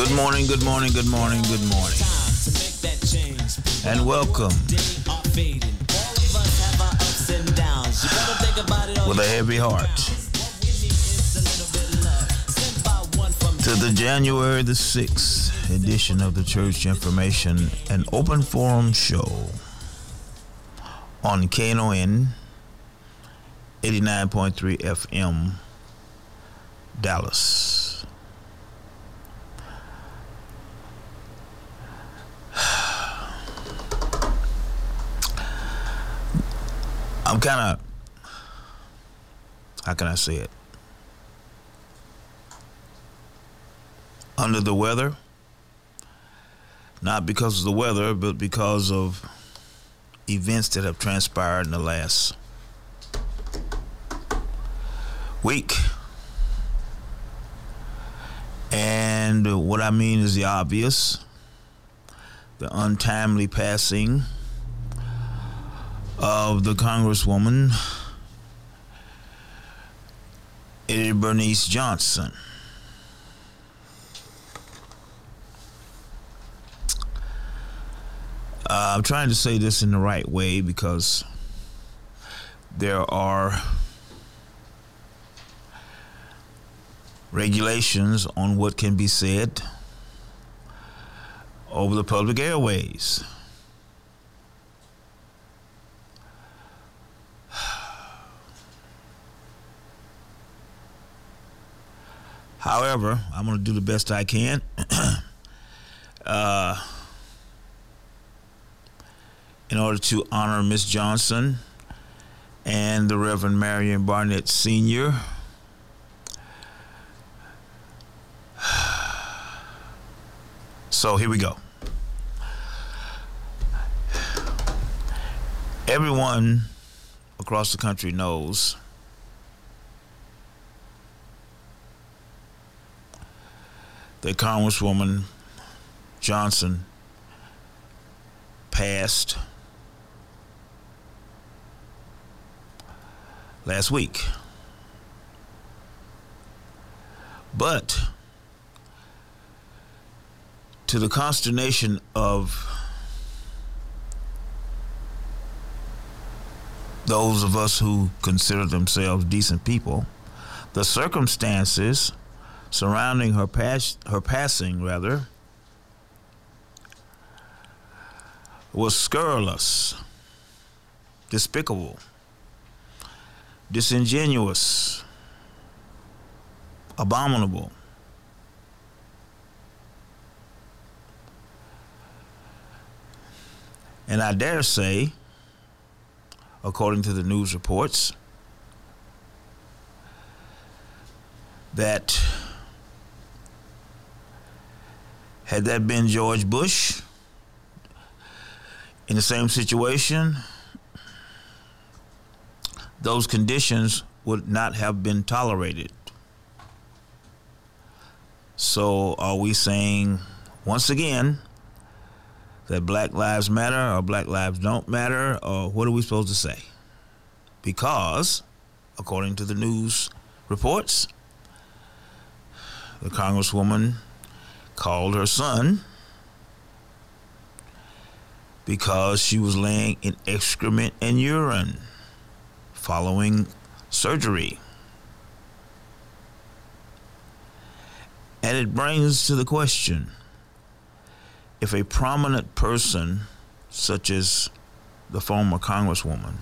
Good morning, good morning, good morning, good morning. And welcome with a heavy heart to the January the 6th edition of the Church Information and Open Forum Show on KNON 89.3 FM Dallas. I'm kind of, how can I say it? Under the weather. Not because of the weather, but because of events that have transpired in the last week. And what I mean is the obvious the untimely passing of the Congresswoman Bernice Johnson. Uh, I'm trying to say this in the right way because there are regulations on what can be said over the public airways. However, I'm going to do the best I can. uh, in order to honor Miss Johnson and the Reverend Marion Barnett Sr. So here we go. Everyone across the country knows that Congresswoman Johnson passed last week. But to the consternation of those of us who consider themselves decent people, the circumstances surrounding her pass her passing rather was scurrilous, despicable, disingenuous, abominable. And I dare say, according to the news reports, that had that been George Bush in the same situation, those conditions would not have been tolerated. So, are we saying once again that Black Lives Matter or Black Lives Don't Matter, or what are we supposed to say? Because, according to the news reports, the Congresswoman called her son because she was laying in excrement and urine following surgery. And it brings to the question if a prominent person, such as the former Congresswoman,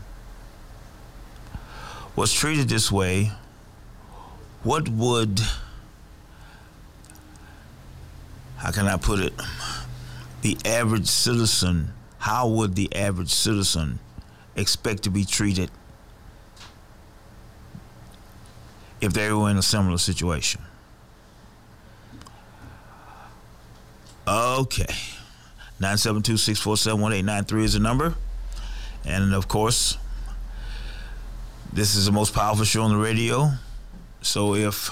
was treated this way, what would, how can I put it, the average citizen, how would the average citizen expect to be treated if they were in a similar situation? Okay. 972-647-1893 is the number. And of course, this is the most powerful show on the radio. So if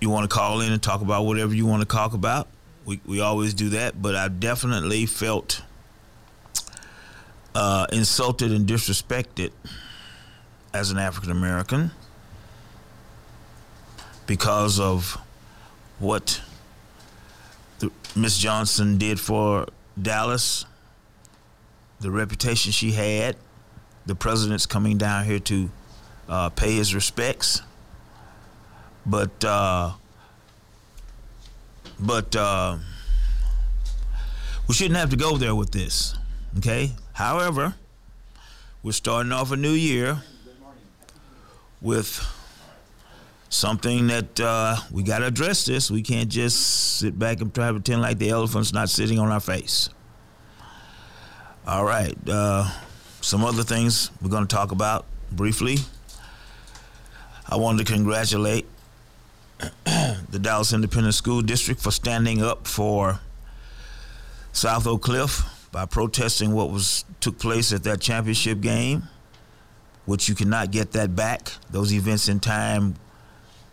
you want to call in and talk about whatever you want to talk about, we, we always do that. But I definitely felt uh, insulted and disrespected as an African American because of what Miss Johnson did for Dallas, the reputation she had, the president's coming down here to uh, pay his respects. But uh, but uh, we shouldn't have to go there with this. Okay. However, we're starting off a new year with something that uh, we got to address. This we can't just sit back and try to pretend like the elephant's not sitting on our face. All right. Uh, some other things we're going to talk about briefly. I wanted to congratulate the Dallas Independent School District for standing up for South Oak Cliff by protesting what was took place at that championship game, which you cannot get that back. Those events in time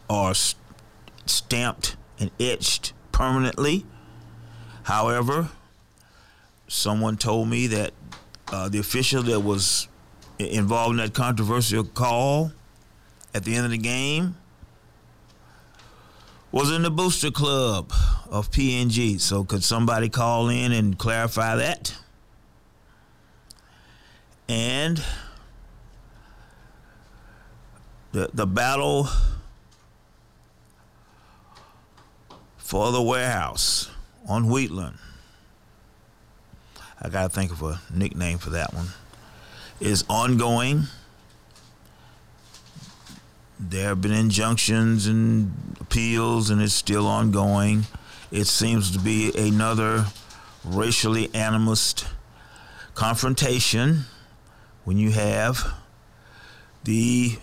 are stamped and etched permanently. However, someone told me that uh, the official that was involved in that controversial call at the end of the game was in the booster club of PNG. So could somebody call in and clarify that? And the the battle for the warehouse on Wheatland. I gotta think of a nickname for that one. Is ongoing there have been injunctions and appeals, and it's still ongoing. It seems to be another racially animist confrontation when you have the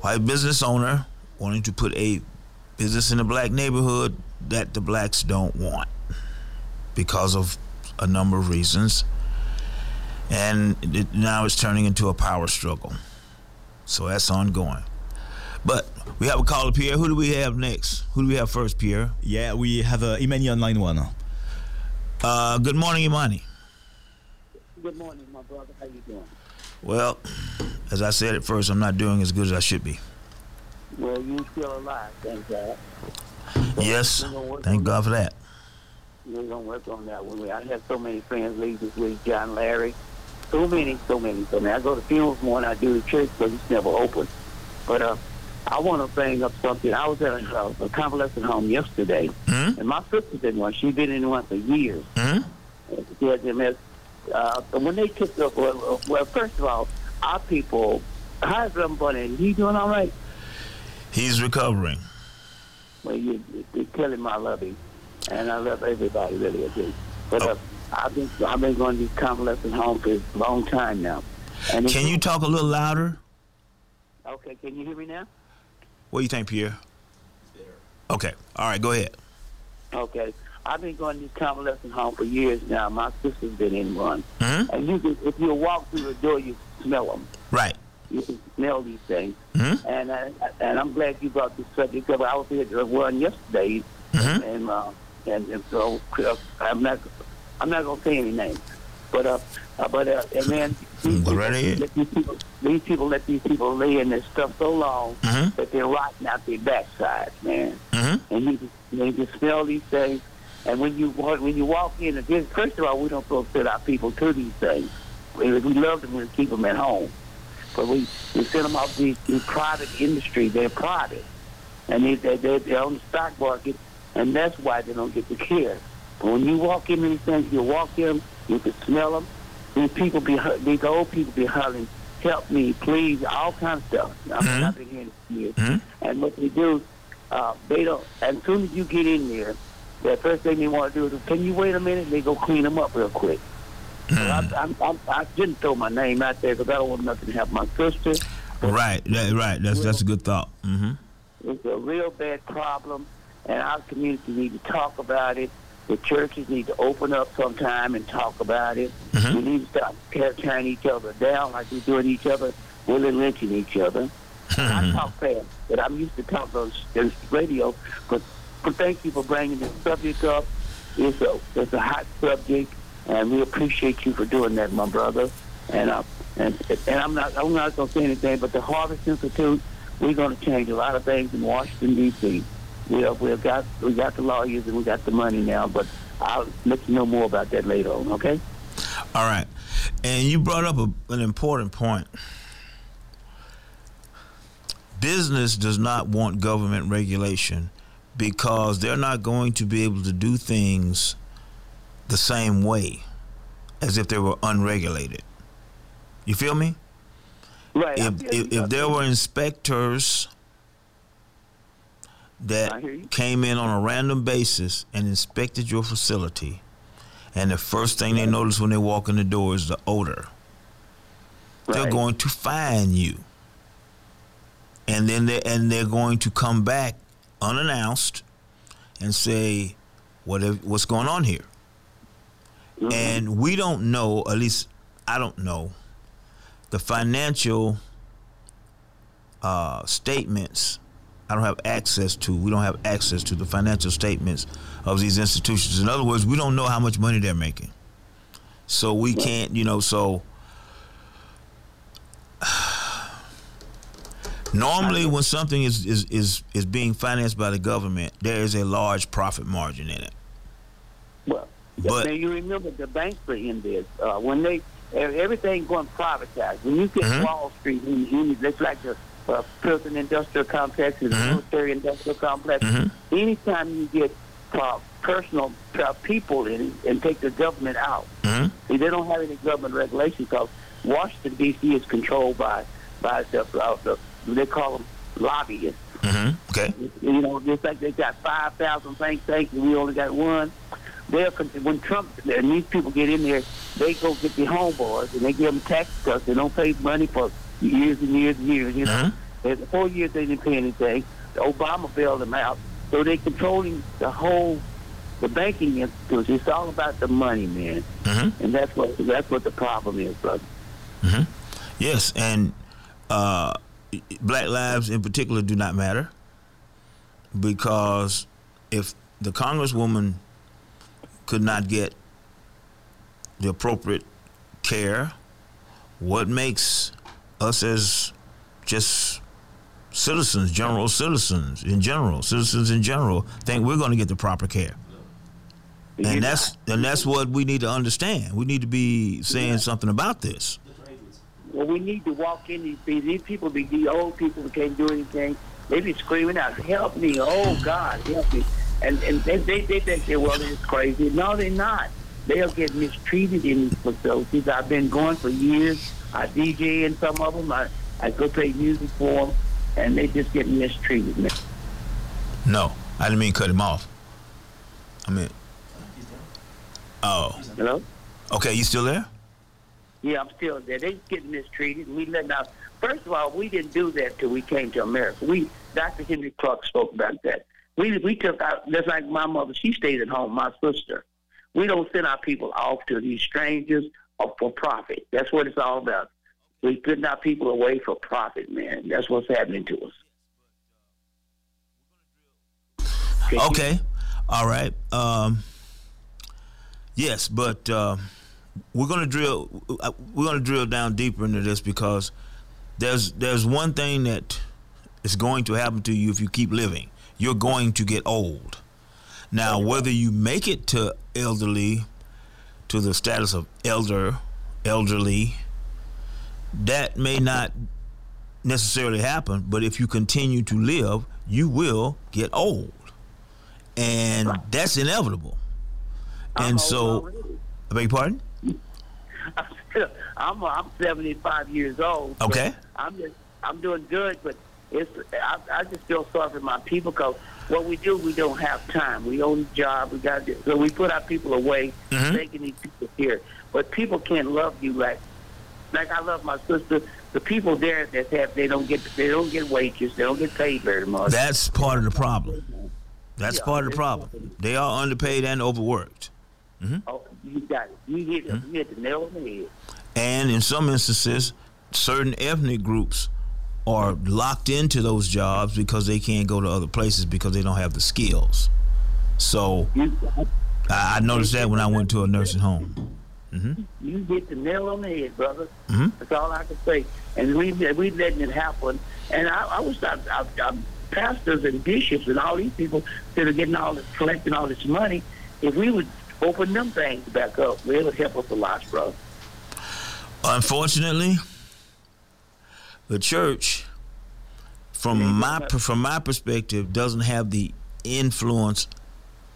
white business owner wanting to put a business in a black neighborhood that the blacks don't want because of a number of reasons. And it, now it's turning into a power struggle. So that's ongoing. But we have a caller, Pierre. Who do we have next? Who do we have first, Pierre? Yeah, we have uh, Imani on line one. Uh, good morning, Imani. Good morning, my brother. How you doing? Well, as I said at first, I'm not doing as good as I should be. Well, you're still alive, thank God. yes, thank God for that. We're gonna work on that one. I have so many friends leave this week. John Larry, so many, so many, so many. I go to funerals more than I do to church because it's never open. But uh, I want to bring up something. I was at a, a convalescent home yesterday, mm-hmm. and my sister's in one. She's been in one for years. Mm-hmm. She has MS. Uh, when they took up, well, well, first of all, our people, how's everybody? He doing all right? He's recovering. Well, you, you're I love him, and I love everybody, really, I do. But uh, I've been I've been going to these convalescent homes for a long time now. And can you talk a little louder? Okay, can you hear me now? What do you think, Pierre? Okay, all right, go ahead. Okay, I've been going to these convalescent homes for years now. My sister's been in one, mm-hmm. and you can, if you walk through the door, you smell them. Right. You can smell these things, mm-hmm. and uh, and I'm glad you brought this subject up. I was here at one yesterday, mm-hmm. and, uh, and and so uh, I'm not I'm not gonna say any names, but uh, uh but uh, and then these people, let these people, these people let these people lay in this stuff so long mm-hmm. that they're rotting out their backsides, man. Mm-hmm. And you you just smell these things. And when you when you walk in, again, first of all, we don't throw fit our people to these things. We, we love them, we keep them at home, but we we send them out to these, these private industry. They're private, and they, they they're on the stock market, and that's why they don't get the care. But when you walk in these things, you walk in, you can smell them. These people be, these old people be hollering, help me, please, all kinds of stuff. I mean, mm-hmm. I've been years. Mm-hmm. And what they do, uh, they don't, as soon as you get in there, the first thing they want to do is, can you wait a minute? They go clean them up real quick. Mm-hmm. I, I, I, I, didn't throw my name out there because I don't want nothing to happen to my sister. Right, yeah, right. That's that's a good thought. Mm-hmm. It's a real bad problem, and our community need to talk about it. The churches need to open up sometime and talk about it. Mm-hmm. We need to stop tearing each other down like we're doing each other, really lynching each other. I talk fast, but I'm used to talking on the radio. But, but thank you for bringing this subject up. It's a it's a hot subject, and we appreciate you for doing that, my brother. And uh, and and I'm not I'm not going to say anything, but the Harvest Institute, we're going to change a lot of things in Washington D.C. we have, we have got we got the lawyers and we got the money now. But I'll let you know more about that later on. Okay. All right. And you brought up a, an important point. Business does not want government regulation because they're not going to be able to do things the same way as if they were unregulated. You feel me? Right. If, if, if there were inspectors that came in on a random basis and inspected your facility, and the first thing they notice when they walk in the door is the odor, they're going to find you. And then they and they're going to come back unannounced and say, "What if, what's going on here?" Mhm. And we don't know, at least I don't know, the financial uh, statements. I don't have access to. We don't have access to the financial statements of these institutions. In other words, we don't know how much money they're making. So we can't, you know. So normally, when something is is is is being financed by the government, there is a large profit margin in it. Well, But- now you remember the banks were in this. Uh, when they everything going privatized. When you get Mhm. Wall Street, in, in, it's like the uh, prison industrial complex the Mhm. military industrial complex. Mhm. Anytime you get uh, personal uh, people in and take the government out, hmm see, they don't have any government regulation because Washington D.C. is controlled by by the, uh, the they call them lobbyists. hmm Okay. You know, just like they got 5,000 think tanks and we only got one. They're, when Trump and these people get in there, they go get the homeboys and they give them tax cuts. They don't pay money for years and years and years. You know, and four years they didn't pay anything. Obama bailed them out, so they controlling the whole the banking institution. It's all about the money, man, hmm and that's what that's what the problem is, brother. Yes, and uh, black lives in particular do not matter because if the congresswoman could not get the appropriate care, what makes us as just citizens, general citizens in general, citizens in general, think we're going to get the proper care? And that's and that's what we need to understand. We need to be saying something about this. Well, we need to walk in these things. These people, be these old people that can't do anything. They be screaming out, "Help me! Oh God, help me!" And and they they, they think they're well, it's crazy. No, they're not. They'll get mistreated in these facilities. I've been going for years. I DJ in some of them. I I go play music for them, and they just get mistreated. Man. No, I didn't mean cut him off. I mean, oh, know? okay, you still there? Yeah, I'm still there. They get mistreated, we let out. First of all, we didn't do that till we came to America. We, Dr. Henry Clark spoke about that. We we took out just like my mother. She stayed at home. My sister. We don't send our people off to these strangers for profit. That's what it's all about. We putting our people away for profit, man. That's what's happening to us. Okay, all right. Um, yes, but uh, we're gonna drill. uh, We're gonna drill down deeper into this because there's there's one thing that is going to happen to you if you keep living. You're going to get old. Now, whether you make it to elderly, to the status of elder, elderly, that may not necessarily happen. But if you continue to live, you will get old, and that's inevitable. I'm And so, already. I beg your pardon? I'm I'm 75 years old. so Okay. I'm just I'm doing good, but it's I, I just feel sorry for my people because what we do we don't have time. We own a job. We got to, so we put our people away, Mhm. making these people here. But people can't love you like like I love my sister. The people there that have they don't get they don't get wages. They don't get paid very much. That's part of the problem. That's Yeah, part of the problem. They are underpaid and overworked. oh, you got it. You hit Mm-hmm. you hit the nail on the head. And in some instances, certain ethnic groups are locked into those jobs because they can't go to other places because they don't have the skills. So I, I noticed that when I went to a nursing home. You hit the nail on the head, brother. Mhm. That's all I can say. And we we letting it happen. And I, I was I, I, I, pastors and bishops and all these people that are getting all this, collecting all this money, if we would open them things back up, it would help us a lot, bro. Unfortunately, the church, from my from my perspective, doesn't have the influence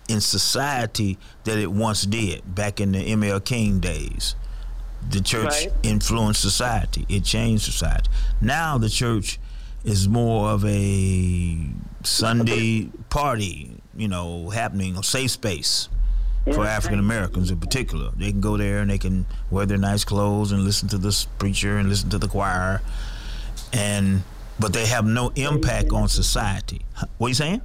in society that it once did back in the ML King days. The church Right. influenced society. It changed society. Now the church is more of a Sunday party, you know, happening, a safe space for African Americans in particular. They can go there and they can wear their nice clothes and listen to this preacher and listen to the choir, and but they have no impact on society. What you saying?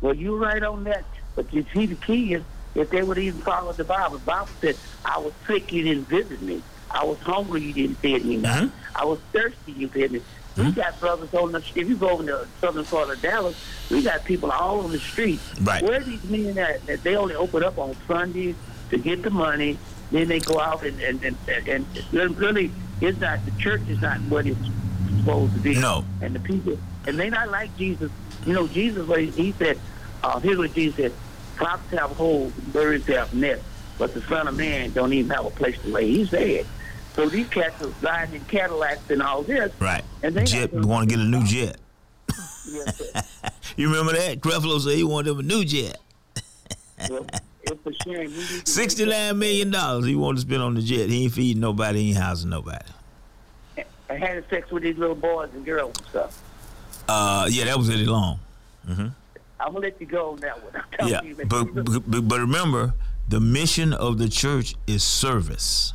Well, you're right on that. But you see, the key is if they would even follow the Bible. The Bible said, I was sick, you didn't visit me. I was hungry, you didn't feed me. Mhm. I was thirsty, you fed me. We Mhm. got brothers on the If you go in the southern part of Dallas, we got people all on the street. Right. Where are these men at? That they only open up on Sundays to get the money. Then they go out and and and, and, and really, it's not the church is not what it's supposed to be. No. And the people, and they not like Jesus. You know, Jesus, he, said, uh, here's what Jesus said: "Flocks have holes, birds have nests, but the Son of Man don't even have a place to lay." He said. So these cats are riding in Cadillacs and all this. Right. And they jet. Want to get a new jet? Yes. You remember that? Creflo said he wanted him a new jet. Well, it's a shame. We need to- Sixty-nine million dollars he wanted to spend on the jet. He ain't feeding nobody. He ain't housing nobody. And having sex with these little boys and girls and stuff. Uh, yeah, that was Eddie Long. I'm gonna let you go on that one. I'm Yeah, you, but, but but remember, the mission of the church is service.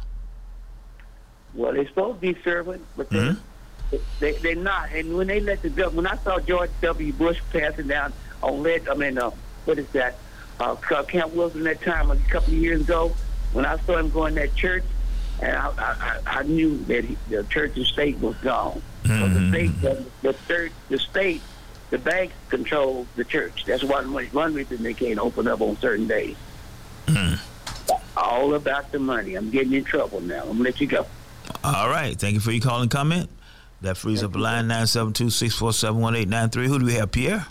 well, they're supposed to be serving, but they, Mhm. they they're not. And when they let the when I saw George W. Bush passing down on lead, I mean, uh, what is that? Uh, Camp Wilson that time a couple of years ago, when I saw him going to that church, and I I, I I knew that he, the church and state was gone. So the Mhm. state, the, the third, the state, the banks control the church. That's why one one reason they can't open up on certain days. All about the money. I'm getting in trouble now. I'm gonna let you go. All right. Thank you for your call and comment. That frees up a line 972-647-1893. Who do we have, Pierre?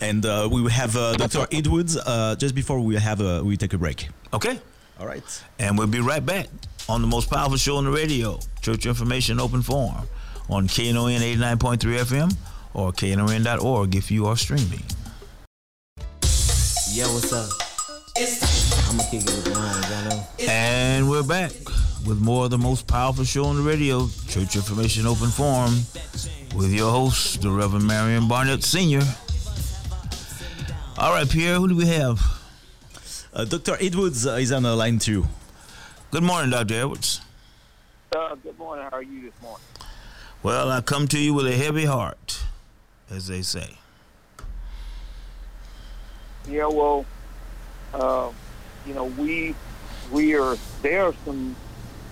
And uh, we have uh, Dr. Edwards uh, just before we have a, we take a break. Okay. All right. And we'll be right back on the most powerful show on the radio, Church Information Open Forum, on KNON 89.3 FM or KNON.org if you are streaming. Yo, what's up? I'ma kick it with the lines, y'all know. And we're back with more of the most powerful show on the radio, Church Information Open Forum, with your host, the Reverend Marion Barnett Sr. All right, Pierre, who do we have? Uh, Dr. Edwards uh, is on the line too. Good morning, Dr. Edwards. Uh, good morning. How are you this morning? Well, I come to you with a heavy heart, as they say. Yeah, well, uh, you know, we we are there are some.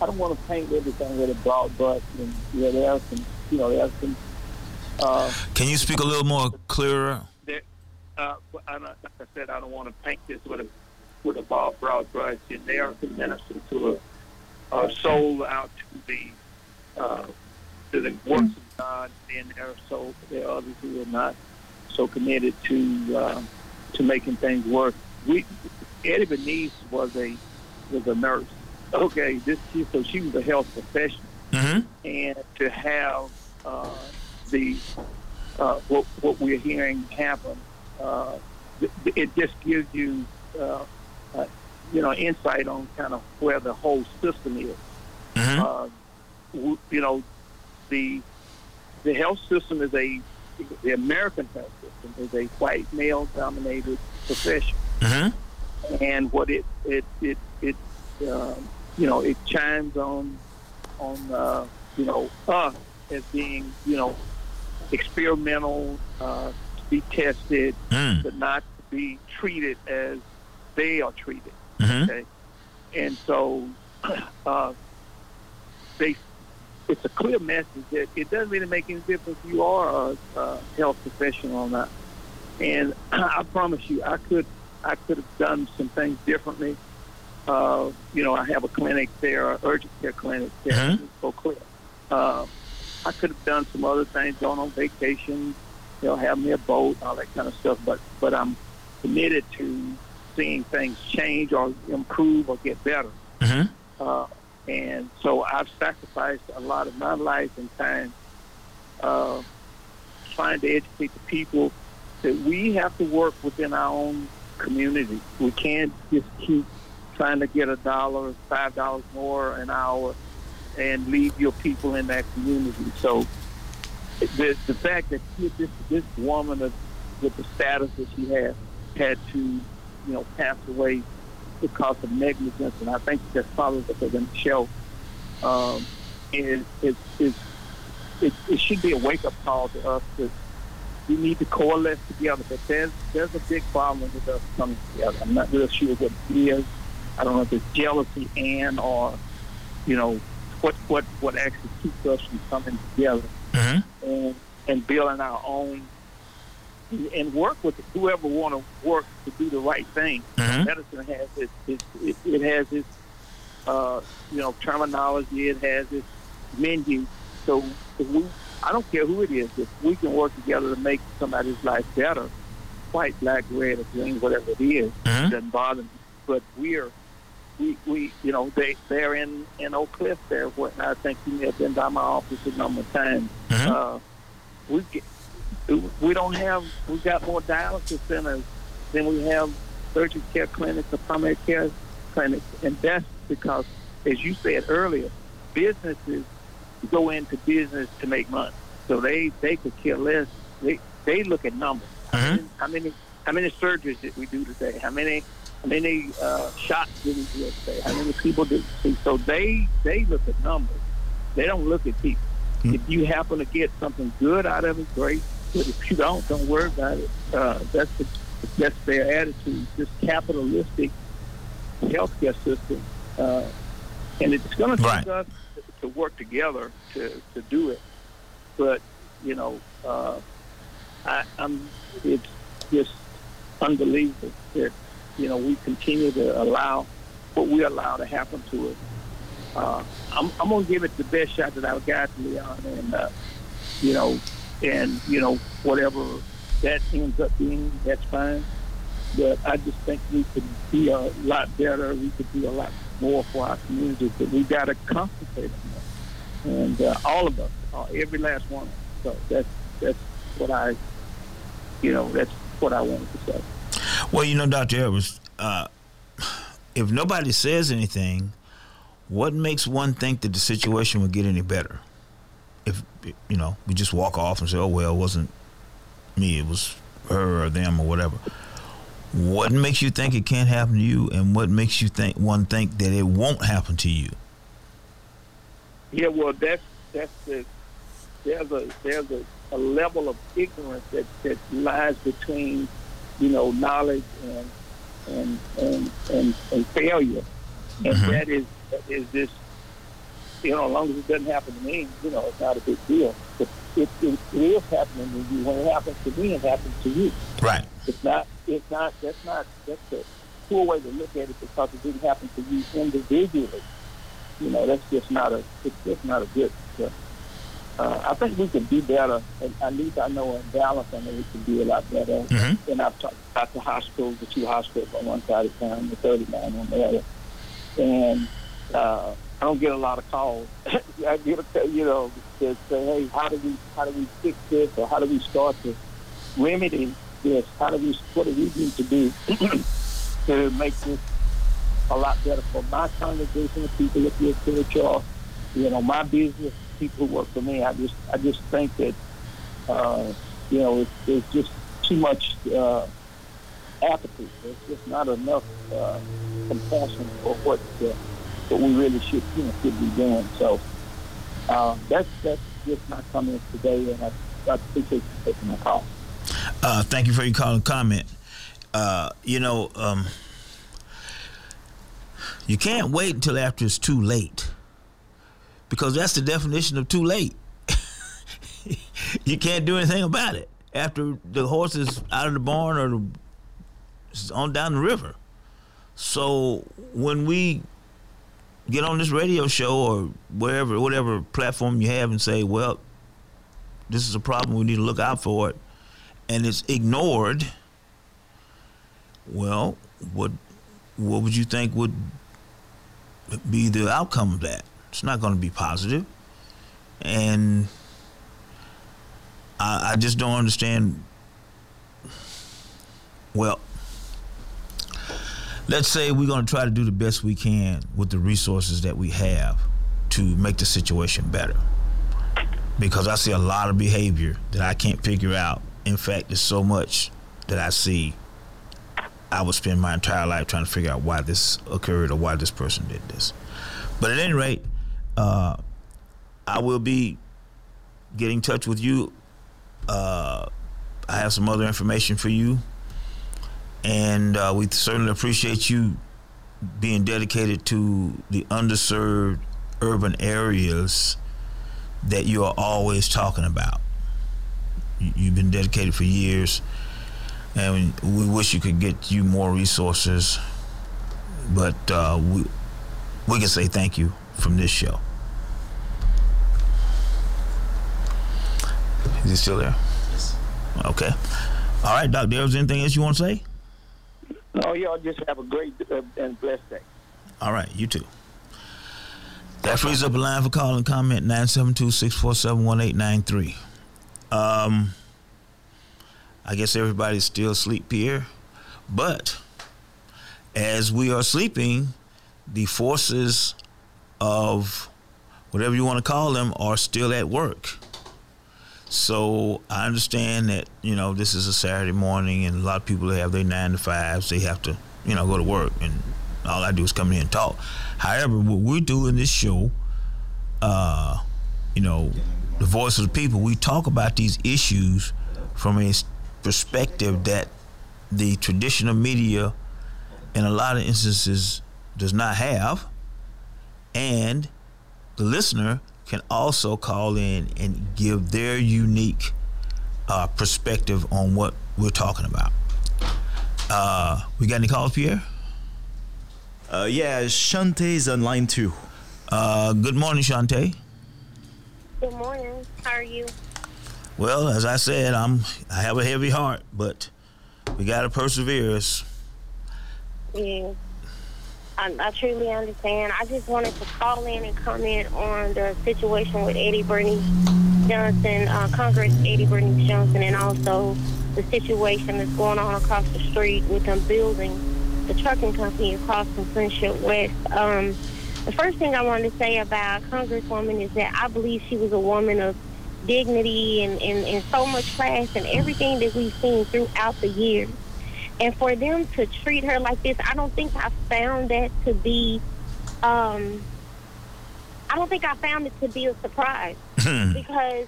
I don't want to paint everything with a broad brush, and yeah, there are some. You know, there are some. Uh, Can you speak a little more clearer? there, uh, I like I said, I don't want to paint this with a with a broad, broad brush, and there are ministers who are, are sold out to the uh, to the works of God, and there are so there are others who are not so committed to uh, to making things work. We Eddie Bernice was a was a nurse. Okay, this she, so she was a health professional, Mm-hmm. and to have uh, the uh, what what we're hearing happen, uh, th- it just gives you uh, uh, you know insight on kind of where the whole system is. Mm-hmm. Uh, w- you know, the the health system is a the American health system is a white male dominated profession, Mm-hmm. and what it it it it um, you know it chimes on on uh, you know us as being you know experimental uh, to be tested, Mm. but not to be treated as they are treated. Mm-hmm. Okay, and so uh, they it's a clear message that it doesn't really make any difference if you are a, a health professional or not. And I promise you, I could I could have done some things differently. Uh, you know, I have a clinic there, an urgent care clinic there Mhm. in Oak Cliff. Uh, I could have done some other things, gone on vacation, you know, have me a boat, all that kind of stuff. But but I'm committed to seeing things change or improve or get better. Mhm. Uh, and so I've sacrificed a lot of my life and time uh, trying to educate the people that we have to work within our own community. We can't just keep trying to get a dollar, five dollars more an hour, and leave your people in that community. So the the fact that this this woman of, with the status that she has had to, you know, pass away because of negligence, and I think that's probably what they're going to show. Um, is is is it, it should be a wake up call to us that we need to coalesce together. But there's there's a big problem with us coming together. I'm not real sure what it is. I don't know if it's jealousy and or you know what what what actually keeps us from coming together Mhm. and and building our own and work with whoever want to work to do the right thing. Mhm. Medicine has its, its it, it has its uh, you know terminology. It has its menu. So if we, I don't care who it is. If we can work together to make somebody's life better, white, black, red, or green, whatever it is, Mhm. doesn't bother me. But we're we, we you know they they're in in Oak Cliff there. What I think you may have been by my office a number of times. Mhm. Uh, we get, we don't have we've got more dialysis centers than we have urgent care clinics or primary care clinics, and that's because, as you said earlier, businesses go into business to make money, so they they could care less. They they look at numbers. Mhm. How many how many surgeries did we do today? How many how many uh, shots did we do today? How many people did we see? So they they look at numbers. They don't look at people. If you happen to get something good out of it, great. But if you don't, don't worry about it. Uh, that's the, that's their attitude. This capitalistic healthcare system, uh, and it's going to Right. take us to work together to, to do it. But you know, uh, I, I'm it's just unbelievable that you know we continue to allow what we allow to happen to us. Uh, I'm, I'm gonna give it the best shot that I've got, Leon, and uh, you know, and you know whatever that ends up being, that's fine. But I just think we could be a lot better. We could do a lot more for our communities. But we got to concentrate on that, and uh, all of us, uh, every last one. So that's that's what I, you know, that's what I wanted to say. Well, you know, Dr. Evers, uh, if nobody says anything, what makes one think that the situation would get any better? You know, we just walk off and say, oh, well, it wasn't me, it was her or them or whatever. What makes you think it can't happen to you, and what makes you think one think that it won't happen to you? Yeah, well, that's that's the there's a there's a, a level of ignorance that, that lies between you know knowledge and and and and, and failure, and Mhm. that is that is this you know as long as it doesn't happen to me, you know it's not a big deal. But it, it, it is happening to you. When it happens to me, it happens to you. Right. It's not. It's not. That's not. That's a poor way to look at it because it didn't happen to you individually. You know, that's just not a. It's just not a good. Uh, uh, I think we could do better. And at least I know in Dallas, I know we could do a lot better. Mhm. And I've talked about the hospitals, the two hospitals on one side of town, the 39 on the other. And uh, I don't get a lot of calls. I get a, you know, to say, hey, how do we how do we fix this, or how do we start to remedy this? How do we what do we need to do to make this a lot better for my congregation of people at the church you know my business people who work for me. I just I just think that uh, you know it's, it's just too much uh, apathy. There's just not enough uh, compassion for what uh, what we really should you know should be doing. So uh, that's that's just my comments today, and I, I appreciate you taking my call. Uh, thank you for your call and comment. Uh, you know, um, you can't wait until after it's too late because that's the definition of too late. you can't do anything about it after the horse is out of the barn or the, on down the river. So when we get on this radio show or wherever, whatever platform you have, and say, "Well, this is a problem. We need to look out for it," and it's ignored, well, what what would you think would be the outcome of that? It's not going to be positive, and I, I just don't understand. Well, let's say we're going to try to do the best we can with the resources that we have to make the situation better. Because I see a lot of behavior that I can't figure out. In fact, there's so much that I see. I would spend my entire life trying to figure out why this occurred or why this person did this. But at any rate, uh, I will be getting in touch with you. Uh, I have some other information for you and uh, we certainly appreciate you being dedicated to the underserved urban areas that you are always talking about. You- You've been dedicated for years, and we wish you could get you more resources. But uh, we we can say thank you from this show. Is he still there? Yes. Okay. All right, Doc. There's anything else you want to say? Oh, y'all just have a great uh, and blessed day. All right, you too. That frees up a line for call and comment 972-647-1893. Um I guess everybody's still asleep here, but as we are sleeping, the forces of whatever you want to call them are still at work. So I understand that you know this is a Saturday morning, and a lot of people have their nine to fives. They have to you know go to work, and all I do is come in and talk. However, what we're doing this show, uh, you know, the voice of the people, we talk about these issues from a perspective that the traditional media, in a lot of instances, does not have, and the listener can also call in and give their unique uh, perspective on what we're talking about. Uh, we got any calls, Pierre? Uh, yeah, Shante is on line too. Uh, good morning, Shantae. Good morning. How are you? Well, as I said, I'm I have a heavy heart, but we gotta persevere. It's- Yeah. I, I truly understand. I just wanted to call in and comment on the situation with Eddie Bernice Johnson, uh, Congress Eddie Bernice Johnson, and also the situation that's going on across the street with them building the trucking company across from Friendship West. Um, the first thing I wanted to say about Congresswoman is that I believe she was a woman of dignity and, and, and so much class and everything that we've seen throughout the years. And for them to treat her like this, I don't think I found that to be, um, I don't think I found it to be a surprise. Because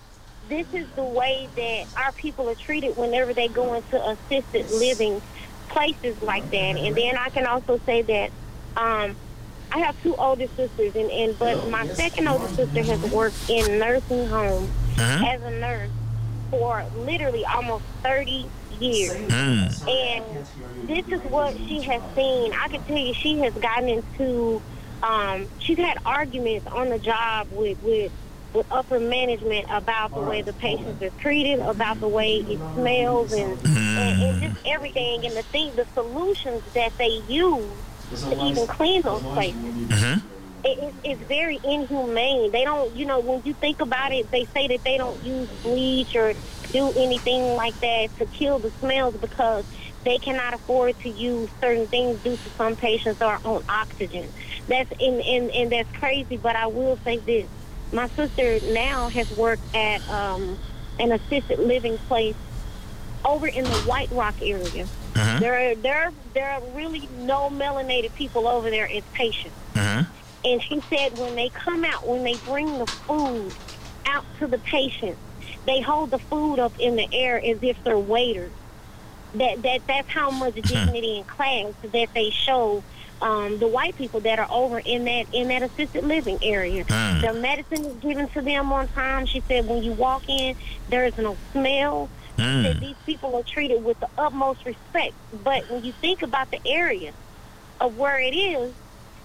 this is the way that our people are treated whenever they go into assisted living places like that. And then I can also say that um, I have two older sisters, and, and but my second older sister has worked in nursing homes as a nurse for literally almost 30 years. Hmm. And this is what she has seen. I can tell you, she has gotten into, um, she's had arguments on the job with, with, with upper management about the way the patients are treated, about the way it smells, and, hmm. and, and just everything. And the thing, the solutions that they use to even clean those places mm-hmm. it, it, it's very inhumane. They don't, you know, when you think about it, they say that they don't use bleach or do anything like that to kill the smells because they cannot afford to use certain things due to some patients are on oxygen. That's and, and, and that's crazy. But I will say this: my sister now has worked at um, an assisted living place over in the White Rock area. There are there are, there are really no melanated people over there as patients. And she said when they come out, when they bring the food out to the patient, they hold the food up in the air as if they're waiters. That that that's how much hmm. dignity and class that they show um, the white people that are over in that in that assisted living area. Hmm. The medicine is given to them on time. She said when you walk in, there is no smell. She hmm. said these people are treated with the utmost respect. But when you think about the area of where it is,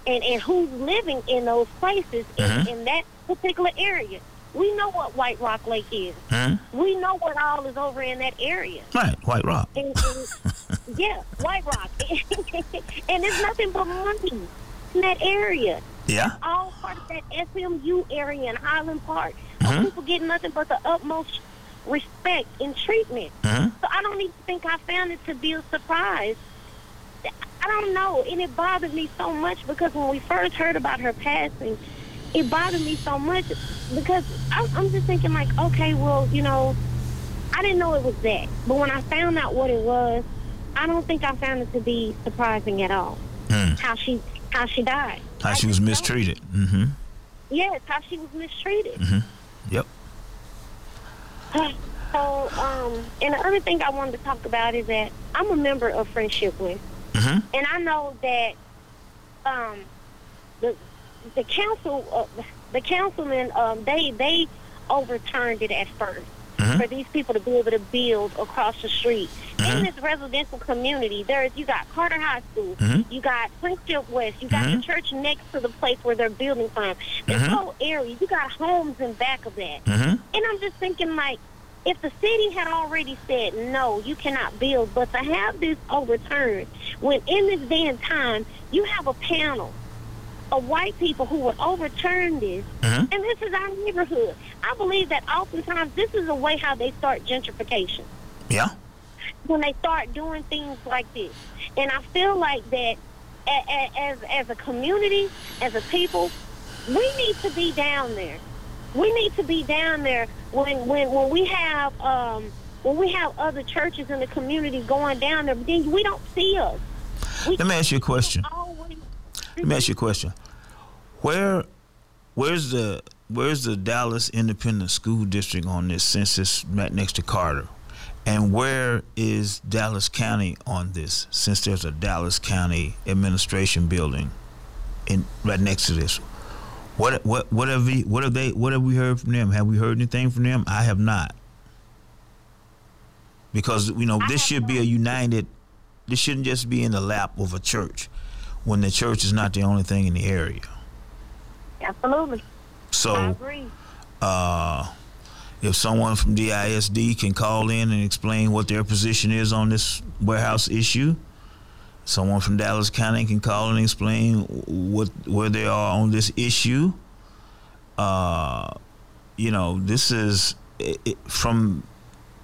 and, and who's living in those places in, uh-huh. in that particular area. We know what White Rock Lake is. Hmm? We know what all is over in that area. Right, White Rock. And, and yeah, White Rock. and there's nothing but money in that area. Yeah. All part of that SMU area in Highland Park. Mhm. People get nothing but the utmost respect and treatment. Mhm. So I don't even think I found it to be a surprise. I don't know, and it bothered me so much because when we first heard about her passing, it bothered me so much because I'm, I'm just thinking like, okay, well, you know, I didn't know it was that, but when I found out what it was, I don't think I found it to be surprising at all. Hmm. How she how she died. How I she was mistreated. Mm-hmm. Yes, how she was mistreated. Mm-hmm. Yep. So, um, and the other thing I wanted to talk about is that I'm a member of Friendship West, Mhm. and I know that um, the the council, uh, the councilmen, um, they they overturned it at 1st Mhm. for these people to be able to build across the street in this residential community. There's you got Carter High School, Mhm. you got Friendship West, you got Mhm. the church next to the place where they're building from. This Mhm. whole area, you got homes in back of that. Mm-hmm. And I'm just thinking, like, if the city had already said no, you cannot build, but to have this overturned, when in this and time you have a panel of white people who would overturn this, Mhm. and this is our neighborhood. I believe that oftentimes this is a way how they start gentrification Yeah. when they start doing things like this. And I feel like that as as a community, as a people, we need to be down there. We need to be down there when when when we have um when we have other churches in the community going down there, but then we don't see us. We Let me ask you a question. Let me ask you a question. Where, where's the where's the Dallas Independent School District on this census right next to Carter? And where is Dallas County on this? Since there's a Dallas County administration building in right next to this. What what what have we what have they what have we heard from them? Have we heard anything from them? I have not. Because you know, this should be a united this shouldn't just be in the lap of a church when the church is not the only thing in the area. absolutely. So uh, if someone from DISD can call in and explain what their position is on this warehouse issue, someone from Dallas County can call and explain what where they are on this issue. Uh, you know, this is it, it, from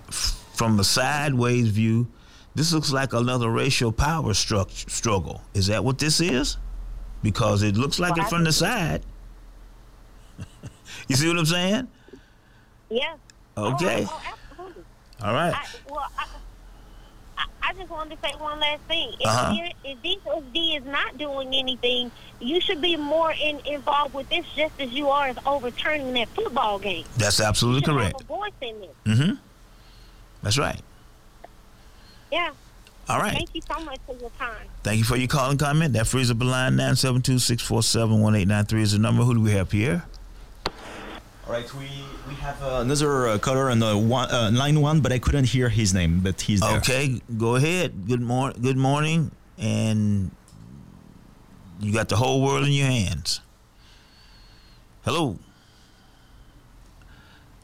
from a sideways view. This looks like another racial power struct- struggle. Is that what this is? Because it looks like Well, it from the side. you see what I'm saying? Yeah. Okay. Oh, oh, absolutely. All right. I, well, I, I, just wanted to say one last thing. If, Uh-huh. D- if DSD is not doing anything, you should be more in, involved with this just as you are as overturning that football game. That's absolutely correct. have a voice in this. Mm-hmm. That's right. Yeah. All right. Thank you so much for your time. Thank you for your call and comment. That frees up the line 972-647-1893 is the number. Who do we have, Pierre? All right, we we have uh, another uh, caller on uh, one, uh, line one, but I couldn't hear his name, but he's there. Okay, go ahead. Good morning. Good morning, and you got the whole world in your hands. Hello.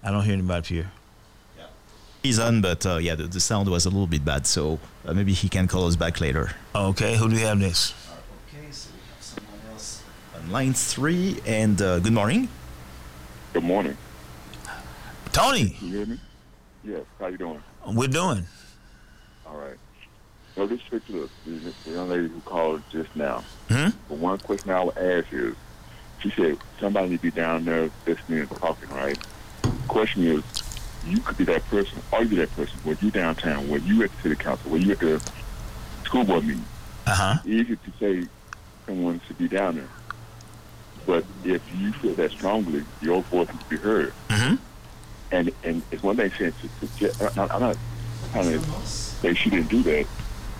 I don't hear anybody, Pierre. He's on, but uh, yeah, the, the sound was a little bit bad, so uh, maybe he can call us back later. Okay, who do we have next? Okay, so we have someone else on line three, and uh, good morning. Good morning. Tony. You hear me? Yes. How you doing? We're doing. All right. So this particular the, the young lady who called just now. Hmm? But one question I would ask is, she said somebody need to be down there listening and talking, right? Question is, you could be that person, or you be that person. When you downtown, when you at the city council, when you at the school board meeting, Uh huh. easy to say someone should be down there. But if you feel that strongly, your voice needs to be heard. Mm-hmm. And and it's one thing saying to suggest. I'm not, I'm not trying to say she didn't do that.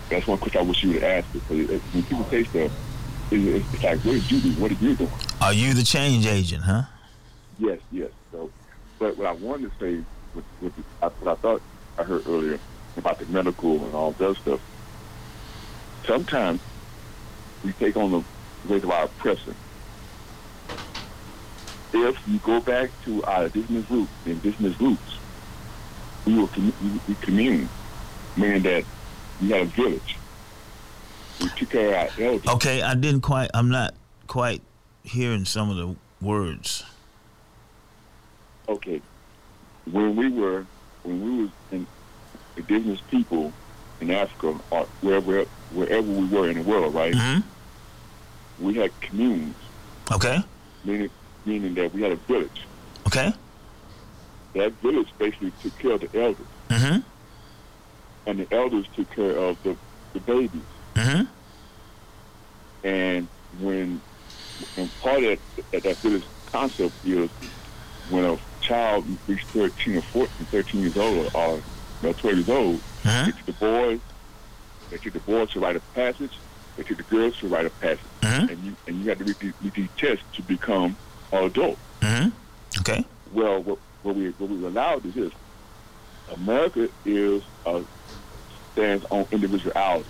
That's one question I wish you would ask because when people say stuff, it's, it's like, what did you do? What did you do? Are you the change agent, huh? Yes, yes. So, but what I wanted to say, with, with the, what I thought I heard earlier about the medical and all that stuff. Sometimes we take on the weight of our oppressor. if you go back to our indigenous roots, indigenous roots, we were we, we commune, meaning that we had a village. We took care of our elders. Okay, I didn't quite. I'm not quite hearing some of the words. okay, when we were when we was in indigenous people in Africa or wherever wherever we were in the world, right? hmm We had communes, Okay. meaning meaning that we had a village. Okay. That village basically took care of the elders, hmm and the elders took care of the, the babies. hmm And when and part of that, that village concept is when a child reaches 13 or 14, 13 years old or you know, 12 years old, Mhm. they teach the boys, they teach the boys to write a passage, they teach the girls to write a passage. Mhm. And you and you have to read these, read these tests to become an adult. hmm Okay. Well, what, what we what we allowed is this: America is uh, stands on individuality.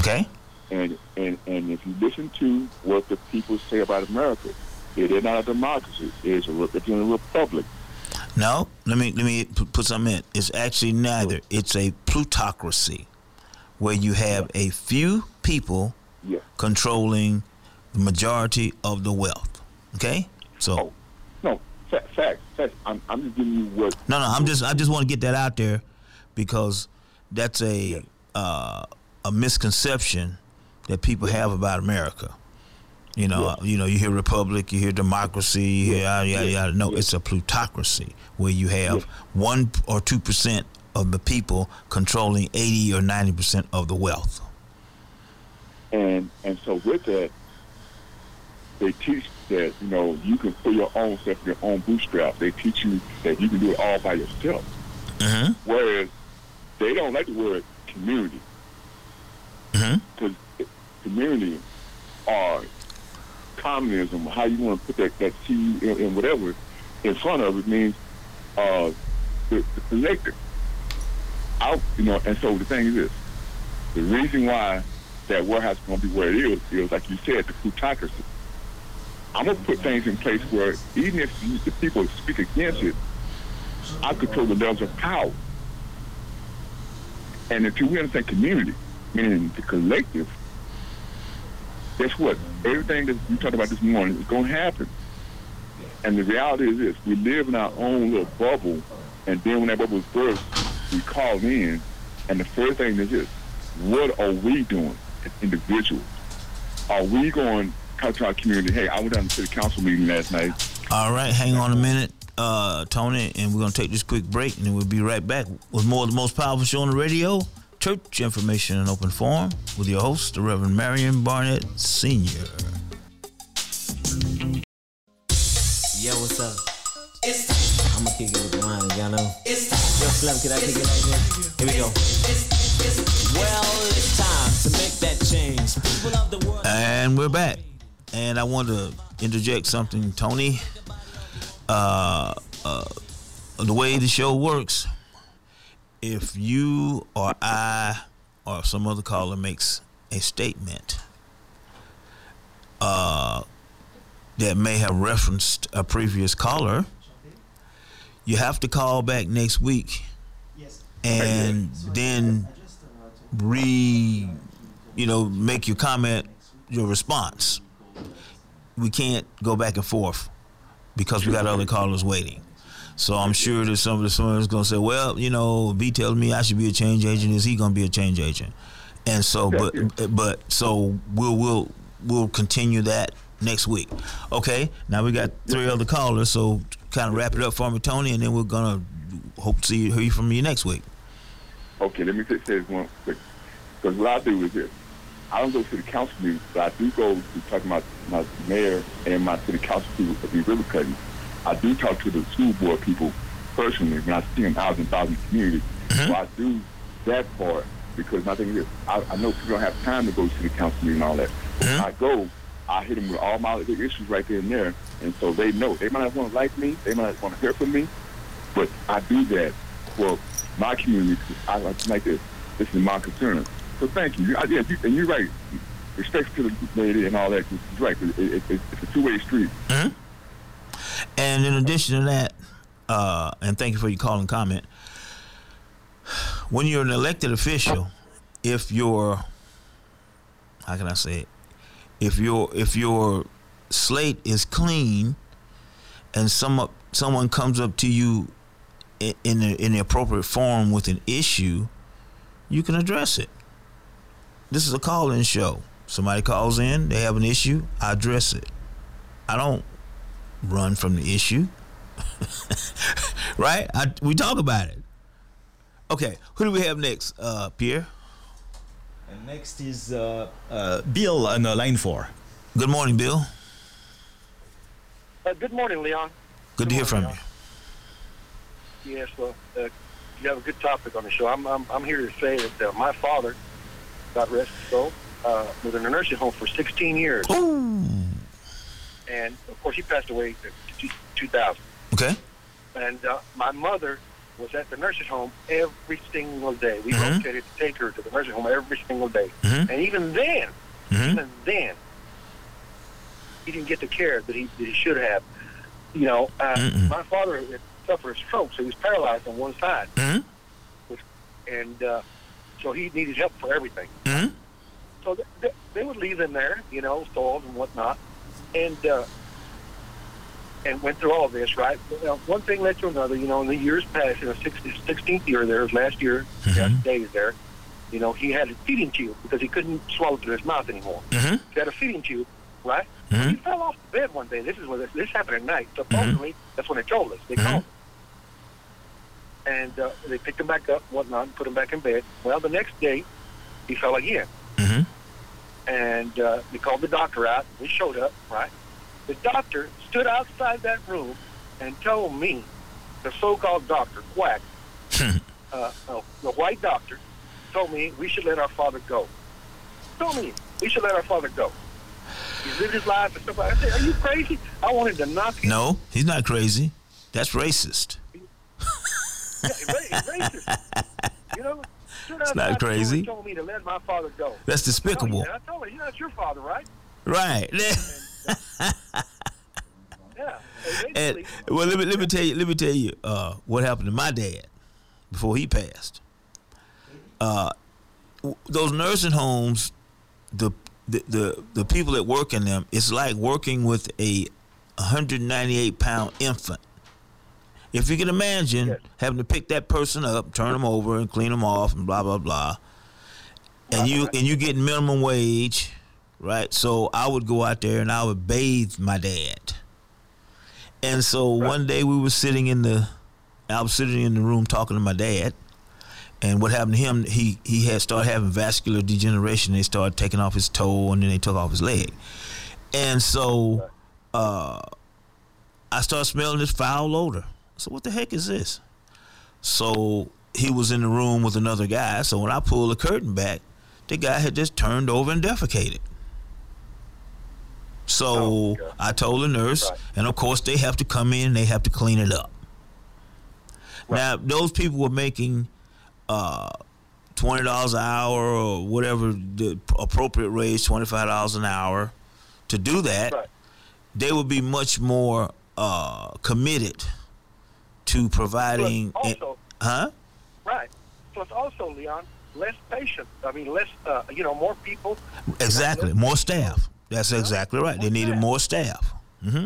Okay. And, and and if you listen to what the people say about America, it is not a democracy. It is a, re- it's a republic. No, let me let me put something in. It's actually neither. It's a plutocracy, where you have a few people Yeah. controlling the majority of the wealth. Okay. So Oh, no, fact, fact, fact. I'm, I'm just giving you what. no, no. I'm just I just want to get that out there because that's a uh, a misconception that people have about America. You know, you know, you hear republic, you hear democracy, you hear yada yada yada. No, it's a plutocracy where you have one or two percent of the people controlling eighty or ninety percent of the wealth. And and so with that, they teach that you know you can pull your own stuff in your own bootstrap. They teach you that you can do it all by yourself. Mm-hmm. Whereas they don't like the word community Mm-hmm. because community or communism, how you want to put that that C in, in whatever in front of it means uh, the, the collective. Out, you know, and so the thing is this: the reason why that warehouse is going to be where it is is, like you said, the plutocracy. I'm gonna put things in place where even if you, the people speak against it, I control the levels of power. And until we understand community, meaning the collective, guess what? Everything that we talked about this morning is going to happen. And the reality is this: we live in our own little bubble, and then when that bubble bursts, we call in, and the first thing is this: what are we doing as individuals? Are we going to to our community? Hey, I went down to the council meeting last night. All right, hang on a minute, uh, Tony, and we're gonna take this quick break, and then we'll be right back with more of the most powerful show on the radio, church information in open forum, with your host, the Reverend Marion Barnett Senior. Yo, what's up? It's I'ma kick it with the line, y'all know. Yo, Slim, can I kick it like this? Here we go. Well, it's time to make that change. People of the world. And we're back. And I want to interject something, Tony. Uh, uh, the way the show works, if you or I or some other caller makes a statement uh, that may have referenced a previous caller, you have to call back next week and then re you know make your comment your response. We can't go back and forth because we got other callers waiting so i'm sure that some of the someone's going to say well you know b tells me i should be a change agent is he going to be a change agent and so but but so we'll we'll we'll continue that next week okay now we got three other callers so kind of wrap it up for me tony and then we're gonna hope to see hear from you next week Okay, let me say say this one quick. Because what I do is this. I don't go to the council meetings, but I do go to talk to my, my mayor and my city council people at the river cutting. I do talk to the school board people personally when I see them out in thousand communities. So mm-hmm. I do that part because is this. I, I know people don't have time to go to the council meeting and all that. When mm-hmm. I go, I hit them with all my other issues right there and there. And so they know. They might not want to like me. They might not want to hear from me. But I do that for my community. I like like this. This is my concern. So thank you. I, yeah, you and you're right. Respect to the lady and all that. You're right. It, it, it, it's a two-way street. Mm-hmm. And in addition to that, uh, and thank you for your call and comment. When you're an elected official, if your how can I say it? If your if your slate is clean, and some up, someone comes up to you in in the, in the appropriate form with an issue, you can address it. This is a call-in show. Somebody calls in, they have an issue, I address it. I don't run from the issue. right? I, we talk about it. Okay, who do we have next, uh, Pierre? And next is uh, uh, Bill on uh, line four. Good morning, Bill. Uh, good morning, Leon. Good, to hear from morning, you. Yes, well, uh, you have a good topic on the show. I'm I'm, I'm here to say that uh, my father, God rest his soul, uh, was in a nursing home for 16 years. Ooh. And of course he passed away in 2000. Okay. And uh, my mother was at the nursing home every single day. We Mhm. rotated to take her to the nursing home every single day, Mhm. and even then, Mhm. even then, he didn't get the care that he that he should have. You know, uh, my father had suffered a stroke, so he was paralyzed on one side, Mhm. and uh, so he needed help for everything. Mhm. So th- th- they would leave him there, you know, stalled and whatnot, and uh, and went through all of this, right? Well, one thing led to another, you know. In the years past, you know, 60, 16th year there, last year, Mhm. got days there. You know, he had a feeding tube because he couldn't swallow through his mouth anymore. Mhm. He had a feeding tube, right? He Mhm. fell off the bed one day. This is what this, this happened at night. Supposedly, that's when they told us. They Mhm. called. And uh, they picked him back up, whatnot, and put him back in bed. Well, the next day, he fell again. And uh, we called the doctor out. We showed up, right? The doctor stood outside that room and told me, the so-called doctor, Quack, uh, uh, the white doctor, told me we should let our father go. Told me we should let our father go. He's lived his life and stuff like that. I said, are you crazy? I wanted to knock him. No, he's not crazy. That's racist. Yeah, ra- racist. You know? It's not crazy. Told me to let my father go. That's despicable. I told him, you know, it's your father, right? Right. Yeah. and well, let me let me tell you let me tell you uh, what happened to my dad before he passed. Uh, those nursing homes, the, the the the people that work in them, it's like working with a 198 pound infant. If you can imagine Yes. having to pick that person up, turn them over, and clean them off, and blah blah blah, and you and you get minimum wage, right? So I would go out there and I would bathe my dad. And so one day we were sitting in the, I was sitting in the room talking to my dad, and what happened to him? He he had started having vascular degeneration. They started taking off his toe, and then they took off his leg, and so uh, I started smelling this foul odor. So what the heck is this? So he was in the room with another guy. So when I pulled the curtain back, the guy had just turned over and defecated. So Oh. I told the nurse, Right. and of course they have to come in and they have to clean it up. Now those people were making uh, twenty dollars an hour or whatever the appropriate raise, twenty five dollars an hour. To do that, Right. they would be much more uh, committed to providing. Plus also, huh? right. Plus also, Leon, less patients. I mean, less, uh, you know, more people. Exactly. More staff. That's exactly right. They needed staff. more staff. hmm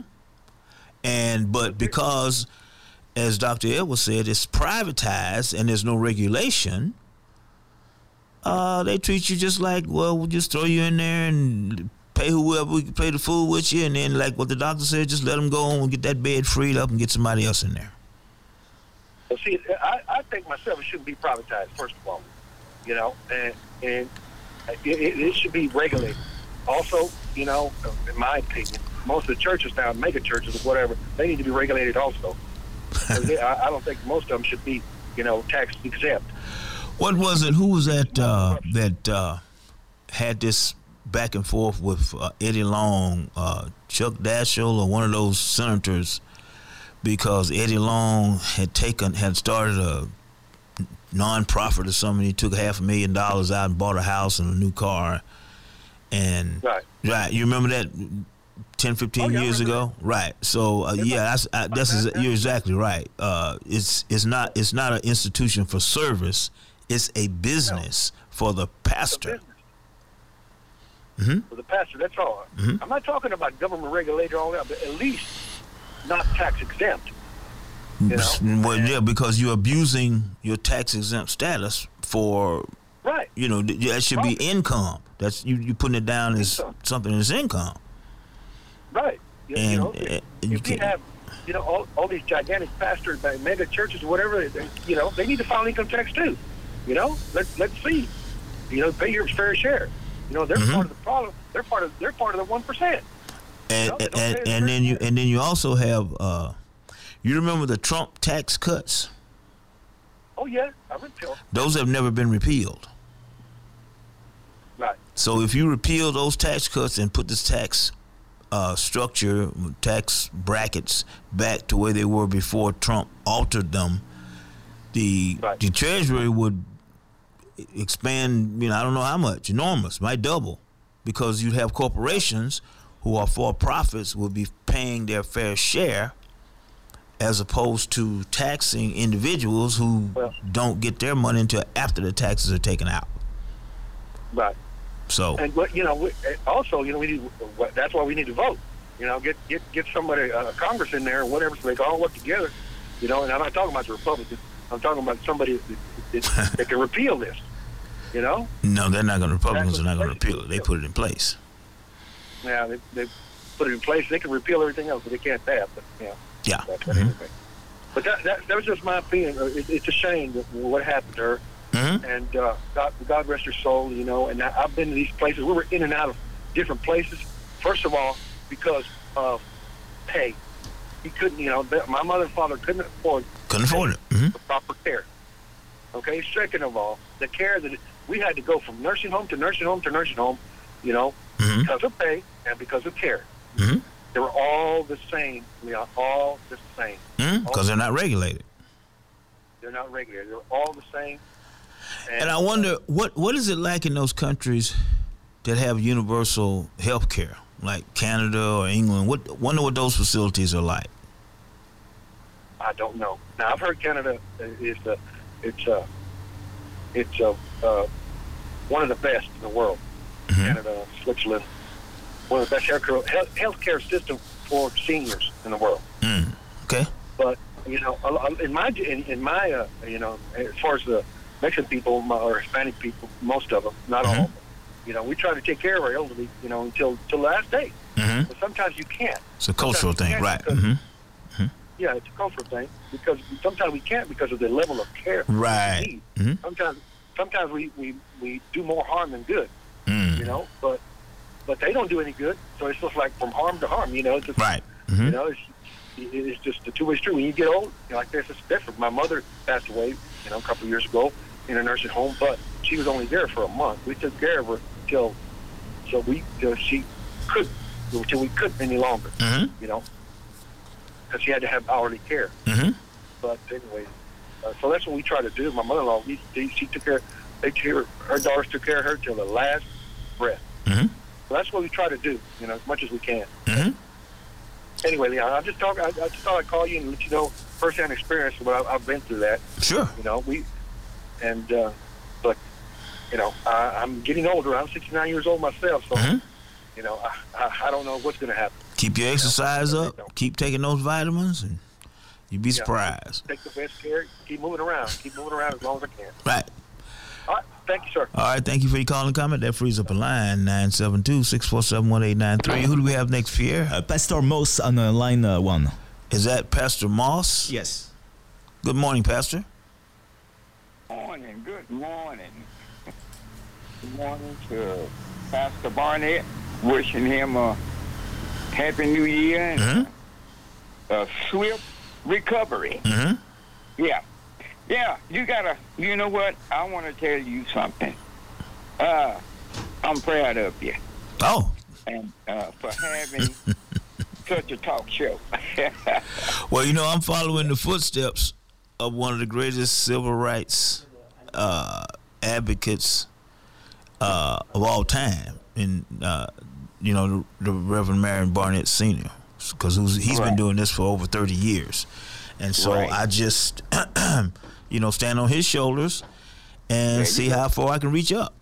And but because, as Dr. Edwards said, it's privatized and there's no regulation. Uh, they treat you just like well, we'll just throw you in there and pay whoever we can pay the food with you, and then like what the doctor said, just let them go and get that bed freed up and get somebody else in there. Well, see, I, I think myself it shouldn't be privatized. First of all, you know, and and it, it, it should be regulated. Also, you know, in my opinion, most of the churches now, mega churches or whatever, they need to be regulated also. they- I, I don't think most of them should be, you know, tax exempt. What was it? Who was that uh, that uh, had this back and forth with uh, Eddie Long, uh, Chuck Daschle, or one of those senators? Because Eddie Long had taken had started a non-profit or something. He took half a million dollars out and bought a house and a new car. And Right. right, you remember that? 10, 15 Oh, yeah, years ago. Right. So uh, yeah, that's uh, that's that- you're exactly right. Uh, it's it's not it's not an institution for service. It's a business for the pastor. Mm-hmm. For the pastor, that's all. I'm not talking about government regulator, all that, but at least not tax exempt. You know? Well, yeah, because you're abusing your tax exempt status for Right. you know that should be income. That's you you putting it down as Income. something as income. Right. You, you And, know, uh, if, you if we can't- have, you know, all, all these gigantic pastors, mega churches, or whatever, they, you know, they need to file income tax too. You know, let's let's see. You know, pay your fair share. You know, they're Mhm. part of the problem. They're part of they're part of the one percent. And No, and, and then you and then you also have uh, you remember the Trump tax cuts? Oh yeah, I. Those have never been repealed. Right. So if you repeal those tax cuts and put this tax uh, structure, tax brackets back to where they were before Trump altered them, the Right. the Treasury would expand. You know, I don't know how much, enormous, might double, because you'd have corporations who are for profits will be paying their fair share, as opposed to taxing individuals who Well- don't get their money until after the taxes are taken out. Right. So. And what you know, also, you know, we need. That's why we need to vote. You know, get get get somebody, uh, Congress in there, or whatever, so they can all work together. You know, and I'm not talking about the Republicans. I'm talking about somebody that, that, that can repeal this. You know, No, they're not going to. Republicans are not going to repeal it. They put it in place. Now they, they put it in place. They can repeal everything else, but they can't that. But yeah, Yeah. that's but. But that, that that was just my opinion. Uh, It, it's a shame that what happened to her. Mhm. and uh, God, God rest her soul, you know. And I, I've been to these places. We were in and out of different places. First of all, because of pay, he couldn't, you know. My mother and father couldn't afford Couldn't afford it. hmm the proper care. Okay. Second of all, the care that we had to go from nursing home to nursing home to nursing home, you know, hmm because of pay and because of care. hmm They were all the same. We are all the same. Because they're not regulated. They're not regular. They're all the same. And I wonder what what is it like in those countries that have universal health care, like Canada or England? What wonder what those facilities are like. I don't know. Now I've heard Canada is the it's a it's a uh one of the best in the world. Canada, Switzerland, one of the best healthcare health, healthcare system for seniors in the world. Mm. Okay. But you know, in my in, in my uh, you know, as far as the Mexican people or Hispanic people, most of them, not all, of them, you know, we try to take care of our elderly, you know, until till the last day. hmm But sometimes you can't. It's a cultural thing, right? can't hmm because- Yeah, it's a cultural thing because sometimes we can't because of the level of care. Right. Mhm. Sometimes, sometimes we, we, we do more harm than good, Mm. you know. But but they don't do any good, so it's just like from harm to harm, you know. Just, Right. You hmm know, it's, it's just a two-way street. When you get old, you know, like this, it's different. My mother passed away, you know, a couple of years ago in a nursing home, but she was only there for a month. We took care of her till so we till she could until we couldn't any longer, hmm you know, because she had to have hourly care. hmm But anyway, uh, so that's what we try to do. My mother-in-law, we, she took care. They took care. Her daughters took care of her till the last breath. hmm So that's what we try to do, you know, as much as we can. hmm Anyway, Leon, I'm just talk. I, I just thought I'd call you and let you know firsthand experience. What I've, I've been through that. Sure. You know, we and uh, but you know, I, I'm getting older. I'm 69 years old myself, so Mhm. you know, I, I, I don't know what's going to happen. Keep your exercise Yeah. up. Keep taking those vitamins, and you'd be surprised. Take the best care. Keep moving around. Keep moving around as long as I can. Right. All right. Thank you, sir. All right. Thank you for your call and comment. That frees up a line 972-647-1893. Who do we have next, Pierre? Uh, Pastor Moss on uh, line uh, one. Is that Pastor Moss? Yes. Good morning, Pastor. morning. Good morning. Good morning to Pastor Barnett. Wishing him a happy new year and Mhm. a swift recovery. Mm-hmm. Yeah. Yeah, you gotta, you know what? I want to tell you something. Uh, I'm proud of you Oh, and uh, for having such a talk show. well, you know, I'm following the footsteps of one of the greatest civil rights uh, advocates uh, of all time. And, uh, you know, the, the Reverend Marion Barnett Senior, because he's Right. been doing this for over thirty years, and so Right. I just, you know, stand on his shoulders and see go. how far I can reach up.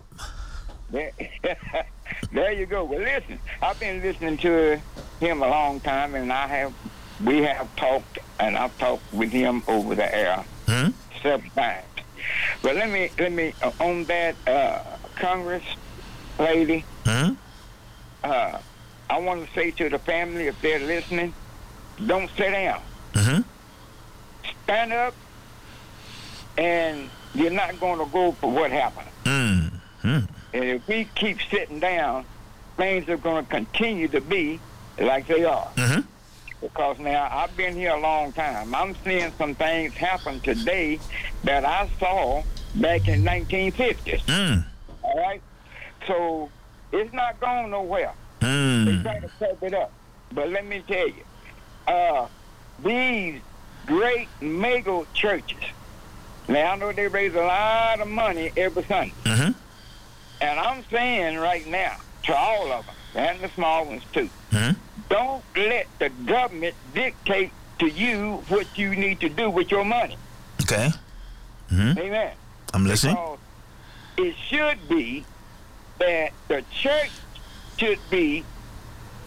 There, there you go. Well, listen, I've been listening to him a long time, and I have, we have talked, and I've talked with him over the air Hmm? several times. But let me, let me, uh, on that uh, Congress lady, Hmm? uh, I want to say to the family, if they're listening, don't sit down. Mm-hmm. Stand up, and you're not going to go for what happened. Mm. Hmm. And if we keep sitting down, things are going to continue to be like they are. Mm-hmm. Because now I've been here a long time. I'm seeing some things happen today that I saw back in 1950s. Mm. All right? So it's not going nowhere. They Mm. try to cover it up. But let me tell you, uh, these great mega churches, now I know they raise a lot of money every Sunday. Mm-hmm. And I'm saying right now to all of them, and the small ones too, Mhm. don't let the government dictate to you what you need to do with your money. Okay. Mm-hmm. Amen. I'm listening. Because it should be that the church should be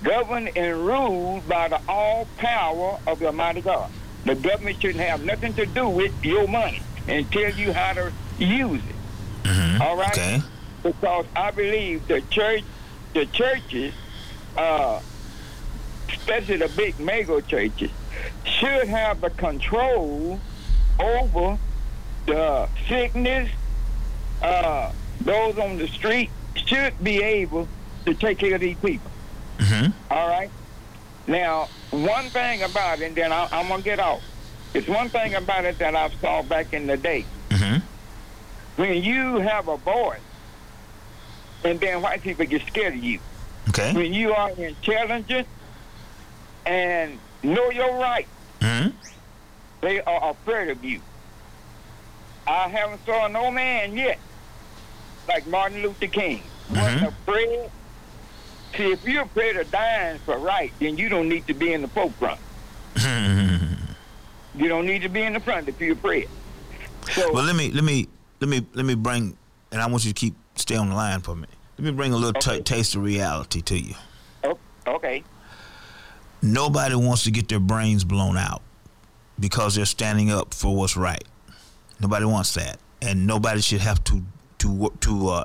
governed and ruled by the all power of the Almighty God. The government shouldn't have nothing to do with your money and tell you how to use it. Mm-hmm. All right? Okay. because I believe the church, the churches, uh, especially the big mega churches, should have the control over the sickness. Uh, those on the street should be able to take care of these people. Mm-hmm. All right. Now, one thing about it, and then I, I'm gonna get off. It's one thing about it that I saw back in the day Mm-hmm. when you have a voice, and then white people get scared of you. Okay. When you are intelligent and know your right, Mm-hmm. they are afraid of you. I haven't saw no man yet like Martin Luther King wasn't Mhm. afraid. See, if you're afraid of dying for right, then you don't need to be in the forefront. Mm-hmm. You don't need to be in the front if you're afraid. So, Well, let me let me let me let me bring, and I want you to keep stay on the line for me. Let me bring a little t- taste of reality to you. oh, okay, Nobody wants to get their brains blown out because they're standing up for what's right. Nobody wants that, and nobody should have to to to uh,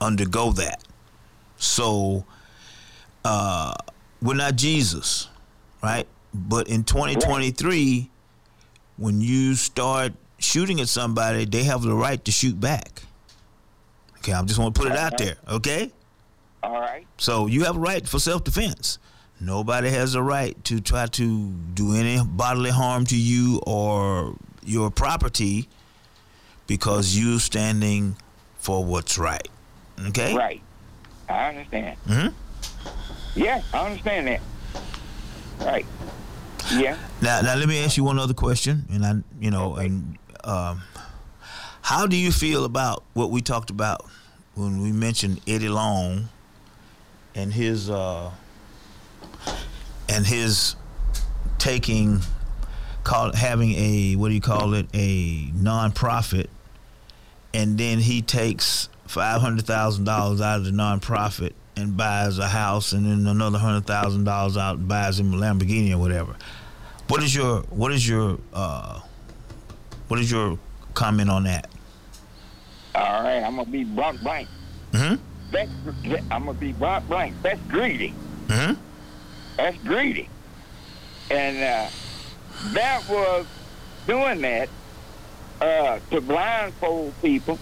undergo that. So, uh, we're not Jesus, right? But in 2023, when you start shooting at somebody, they have the right to shoot back. Okay, I just want to put it out there. Okay. all right, So you have a right for self defense. Nobody has a right to try to do any bodily harm to you or your property because you're standing for what's right. Okay? right. I understand. hmm Yeah, I understand that. Right. Yeah. Now, now let me ask you one other question, and I, you know, and um, how do you feel about what we talked about when we mentioned Eddie Long and his uh, and his taking, call having a what do you call it, a nonprofit, and then he takes five hundred thousand dollars out of the nonprofit and buys a house, and then another hundred thousand dollars out and buys him a Lamborghini or whatever. What is your what is your uh, what is your comment on that? All right, I'm gonna be blunt blank. Mm-hmm. That's, I'm gonna be blunt blank. That's greedy. Mm-hmm. That's greedy. And uh, that was doing that uh, to blindfold people,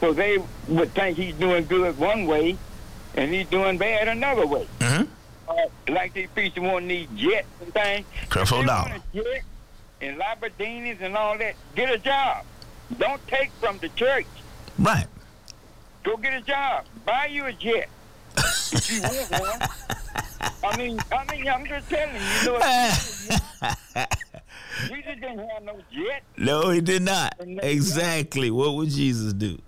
so they would think he's doing good one way, and he's doing bad another way. Mm-hmm. Uh, like these people want these jets and things. Creflo If you Dollar. want a jet and Lamborghinis and all that, get a job. Don't take from the church. Right. Go get a job. Buy you a jet. if you want one. I mean, I mean, I'm just telling you. You know what? Jesus didn't have no jet. No, he did not. Exactly. What would Jesus do?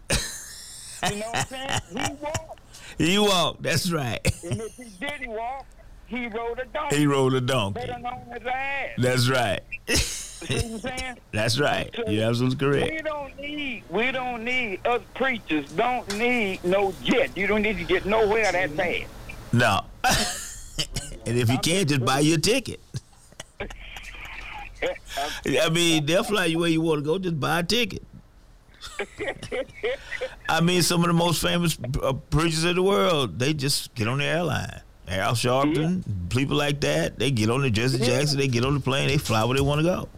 You know what I'm saying? He walked. You walked. That's right. And if he didn't walk, he rode a donkey. He rode a donkey. Better known as ass. That's right. See what I'm saying? That's right. You're absolutely correct. We don't need, we don't need, us preachers don't need no jet. You don't need to get nowhere that fast. No. and if you can't, just buy your ticket. I mean, they'll fly you where you want to go. Just buy a ticket. I mean, some of the most famous uh, preachers in the world, they just get on the airline. Al Sharpton, people like that, they get on the Jesse Jackson, they get on the plane, they fly where they want to go.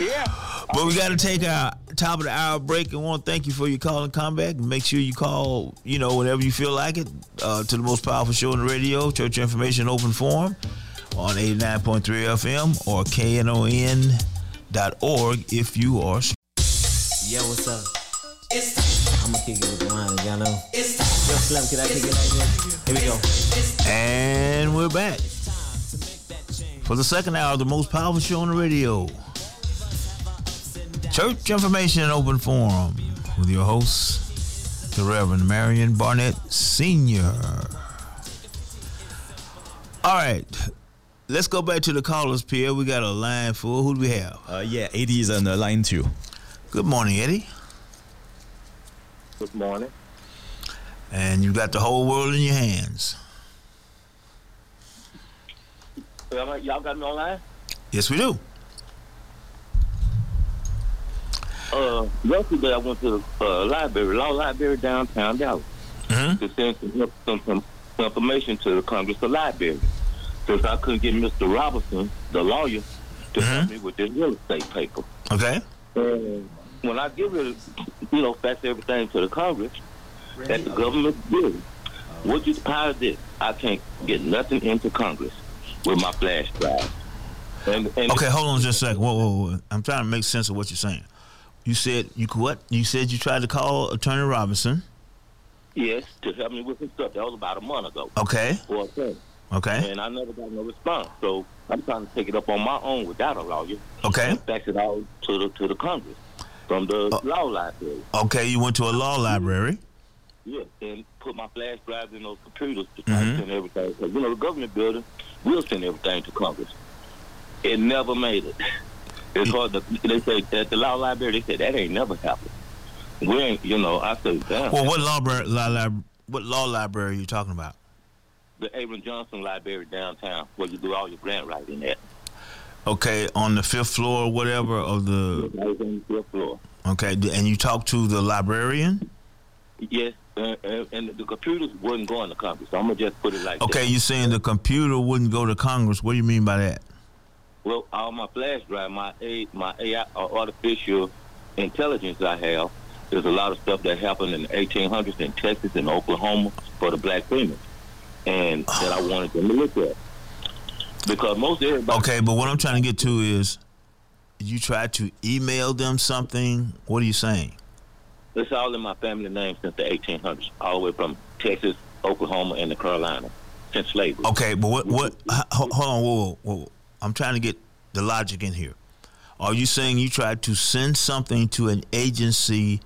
Yeah. But we got to take our top of the hour break and want to thank you for your call and comeback. Make sure you call, you know, whenever you feel like it, uh, to the most powerful show in the radio, Church Information Open Forum on 89.3 FM or KNON.org if you are. Yo, what's up? It's I'ma kick it with the wine, y'all know. Yo, Slim, can I kick it like this? Here we go. And we're back for the second hour of the most powerful show on the radio. Church Information and Open Forum with your host, the Reverend Marion Barnett Sr. All right, let's go back to the callers, Pierre. We got a line full. Who do we have? Uh, yeah, Eddie is on the line too. Good morning, Eddie. Good morning. And you got the whole world in your hands. Y'all got me online? Yes, we do. Uh, yesterday I went to the uh, library, law library downtown Dallas, Mhm. to send some, some, some information to the Congress of Library. Since I couldn't get Mr. Robinson, the lawyer, to help me with this real estate paper. Okay. And when I give it, you know, fax everything to the Congress that the government did, what you how is this? I can't get nothing into Congress with my flash drive. And, and Okay, hold on just a second. Whoa, whoa, whoa. I'm trying to make sense of what you're saying. You said you what? You said you tried to call Attorney Robinson. Yes, to help me with some stuff. That was about a month ago. Okay. Okay. And I never got no response. So I'm trying to take it up on my own without a lawyer. Okay. And fax it out to the to the Congress from the law library. Okay, you went to a law library. Yeah, and put my flash drives in those computers to try Mhm. send everything. You know, the government building will send everything to Congress. It never made it. It's hard to, they say at the law library, they said that ain't never happened. We ain't, you know, I said, damn. Well, what law, law lib- what law library are you talking about? The Abram Johnson Library downtown, where you do all your grant writing at. Okay, on the fifth floor or whatever of the. I was on the fifth floor. Okay, and you talked to the librarian. Yes, uh, uh, and the computers wasn't going to Congress. So I'm gonna just put it like Okay, that. you saying the computer wouldn't go to Congress? What do you mean by that? Well, all my flash drive, my A, my AI, uh, artificial intelligence I have, there's a lot of stuff that happened in the 1800s in Texas and Oklahoma for the black women, and that I wanted them to look at. Because most everybody, Okay, but what I'm trying to get to is, you tried to email them something. What are you saying? it's all in my family name since the 1800s, all the way from Texas, Oklahoma, and the Carolina since slavery. Okay, but what what? Hold on, whoa, whoa, whoa. I'm trying to get the logic in here. Are you saying you tried to send something to an agency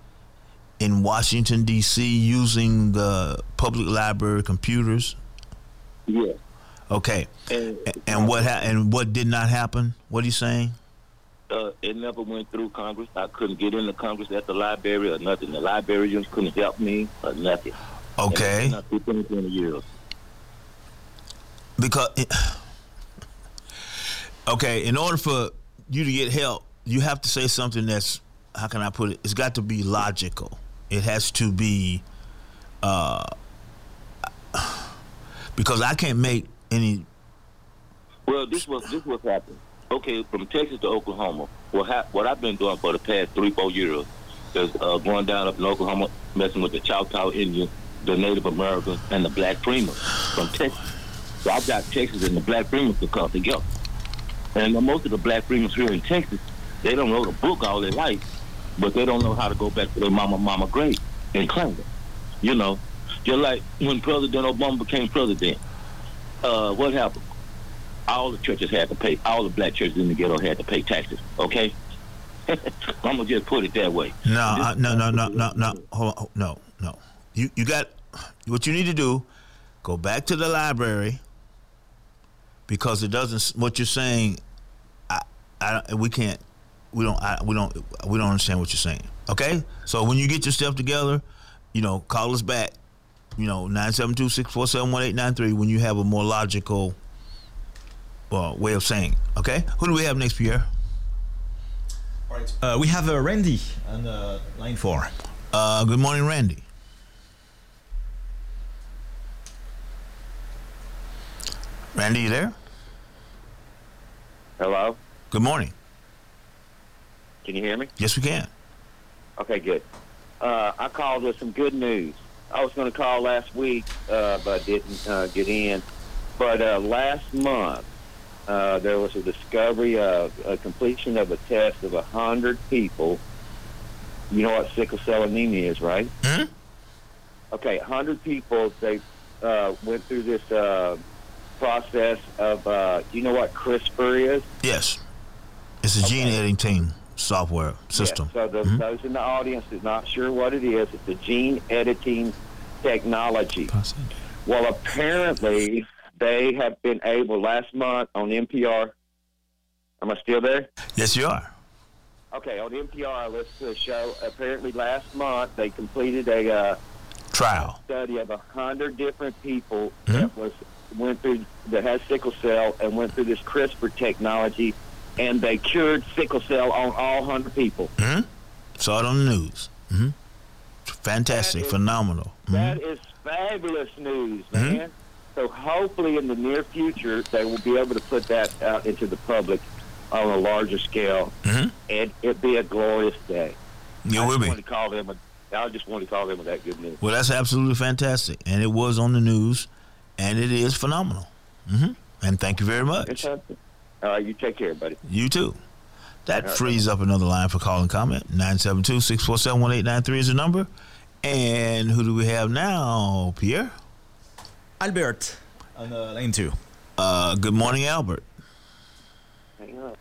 in Washington D.C. using the public library computers? Yeah. Okay, And, and what ha- and what did not happen? What are you saying? uh, it never went through Congress. I couldn't get into Congress at the library or nothing. The librarians couldn't help me or nothing. Okay, And it's been 20, 20 years. because okay, in order for you to get help, you have to say something that's how can I put it? It's got to be logical. It has to be uh because I can't make any Well, this was this was happening. Okay, from Texas to Oklahoma. What hap- what I've been doing for the past three four years is uh, going down up in Oklahoma, messing with the Choctaw Indians, the Native Americans, and the Black Freedmen from Texas. So I've got Texas and the Black Freedmen to come together. And most of the Black Freedmen here in Texas, they don't wrote a book all their life, but they don't know how to go back to their mama mama grave and claim it. You know, just like when President Obama became president, uh, what happened? All the churches had to pay. All the black churches in the ghetto had to pay taxes. Okay, I'm gonna just put it that way. No, I, no, no, no, no, no. Hold on, no, no. You you got what you need to do, go back to the library because it doesn't. What you're saying, I, I, we can't, we don't, I, we don't, we don't understand what you're saying. Okay, so when you get your stuff together, you know, call us back. You know, 972-647-1893 when you have a more logical uh, way of saying. it, Okay, who do we have next, Pierre? Uh, we have uh, Randy on uh, line four. Uh, good morning, Randy. Randy, you there? Hello? Good morning. Can you hear me? Yes, we can. Okay, good. Uh, I called with some good news. I was going to call last week, uh, but didn't uh, get in. But uh, last month, uh, there was a discovery of a completion of a test of a 100 people. You know what sickle cell anemia is, right? Hmm? Okay, 100 people, they uh, went through this uh, process of, uh, you know what CRISPR is? Yes. It's a gene editing software system. Yeah, so the, Mhm. those in the audience is not sure what it is. It's a gene editing technology. Well, apparently they have been able last month on NPR. Am I still there? Yes, you are. Okay, on NPR, I listened to a show. Apparently, last month they completed a uh, Trial. study of a hundred different people Mhm. that was went through that had sickle cell and went through this CRISPR technology, and they cured sickle cell on all hundred people. hmm Saw it on the news. hmm Fantastic. That is- Phenomenal. Mhm. That is fabulous news, Mhm. man. So hopefully in the near future they will be able to put that out into the public on a larger scale, Mhm. and it'd be a glorious day. It I will be. to call them. A, I just wanted to call them with that good news. Well, that's absolutely fantastic. And it was on the news, and it is phenomenal. hmm And thank you very much. It's something. All right, you take care, buddy. You too. That All right. frees up another line for call and comment. 972-647-1893 is the number. And who do we have now, Pierre? Albert on uh, line two. Uh, good morning, Albert. Hang on.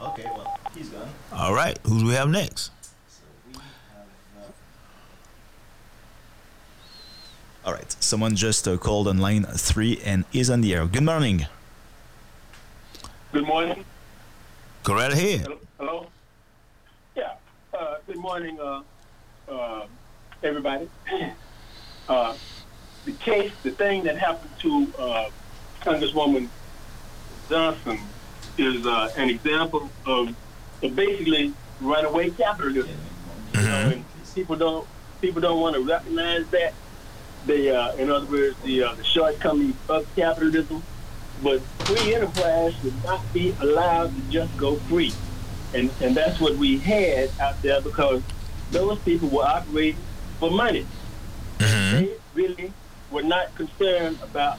Okay, well, he's gone. All right. Who do we have next? All right, someone just uh, called on line three and is on the air. Good morning. Good morning. Go right ahead. Hello. Yeah. Uh, good morning, uh, uh, everybody. Uh, the case, the thing that happened to uh, Congresswoman Johnson is uh, an example of, of basically runaway capitalism. And people don't people don't want to recognize that. They, uh, in other words, the uh, the shortcomings of capitalism. But free enterprise should not be allowed to just go free, and and that's what we had out there because those people were operating for money. They really were not concerned about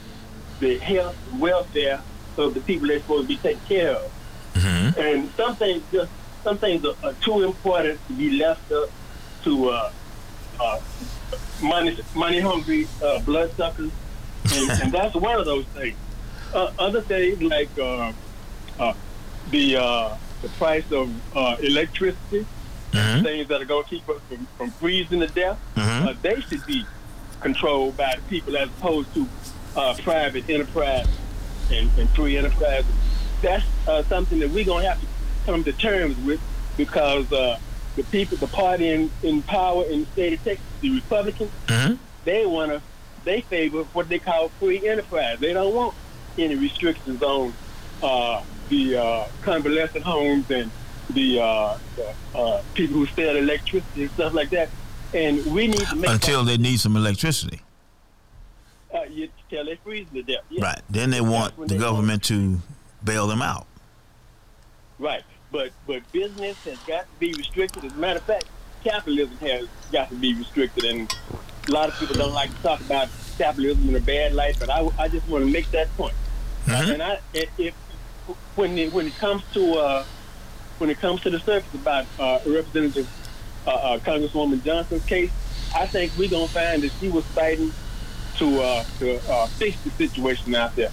the health and welfare of the people they're supposed to be taking care of. And some things just some things are, are too important to be left up to uh, uh, money money hungry uh, bloodsuckers, and, and that's one of those things. Uh, other things like uh, uh, the uh, the price of uh, electricity, things that are going to keep us from, from freezing to death, Mhm. uh, they should be controlled by the people as opposed to uh, private enterprise and, and free enterprise. That's uh, something that we're going to have to come to terms with because uh, the people, the party in, in power in the state of Texas, the Republicans, they want to, they favor what they call free enterprise. They don't want any restrictions on uh, the uh, convalescent homes and the, uh, the uh, people who sell electricity and stuff like that. And we need to make Until they need some electricity. uh, you tell they freeze to death. Yeah. Right. Then they want the they government to bail them out. Right. But but business has got to be restricted. As a matter of fact, capitalism has got to be restricted. And a lot of people don't like to talk about capitalism in a bad light, but I, I just want to make that point. And I if, if when it, when it comes to uh, when it comes to the surface about uh, Representative uh, uh, Congresswoman Johnson's case, I think we're gonna find that she was fighting to uh, to uh, fix the situation out there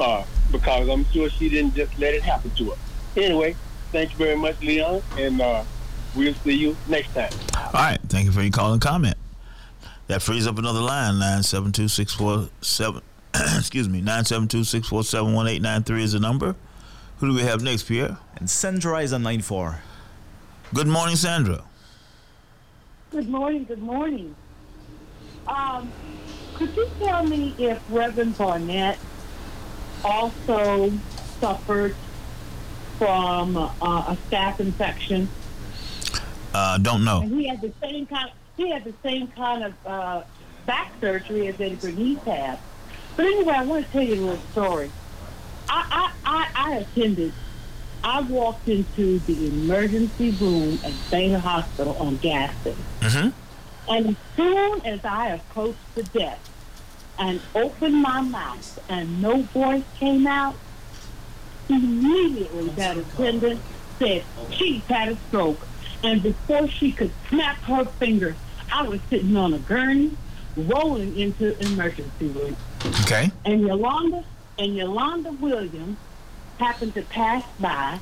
uh, because I'm sure she didn't just let it happen to her. Anyway, thank you very much, Leon, and uh, we'll see you next time. All right. Thank you for your call and comment. That frees up another line, 972-647, excuse me, 972-647-1893 is the number. Who do we have next, Pierre? And Sandra is on line four. Good morning, Sandra. Good morning, good morning. Um, could you tell me if Reverend Barnett also suffered from uh, a staph infection? Uh, don't know. And he had the same kind. He had the same kind of uh, back surgery as Eddie Bernice had. But anyway, I want to tell you a little story. I I, I, I attended. I walked into the emergency room at Baylor Hospital on Gaston. Mm-hmm. And as soon as I approached the desk and opened my mouth and no voice came out, immediately that attendant said, she's had a stroke. And before she could snap her fingers, I was sitting on a gurney, rolling into emergency room. Okay. And Yolanda and Yolanda Williams happened to pass by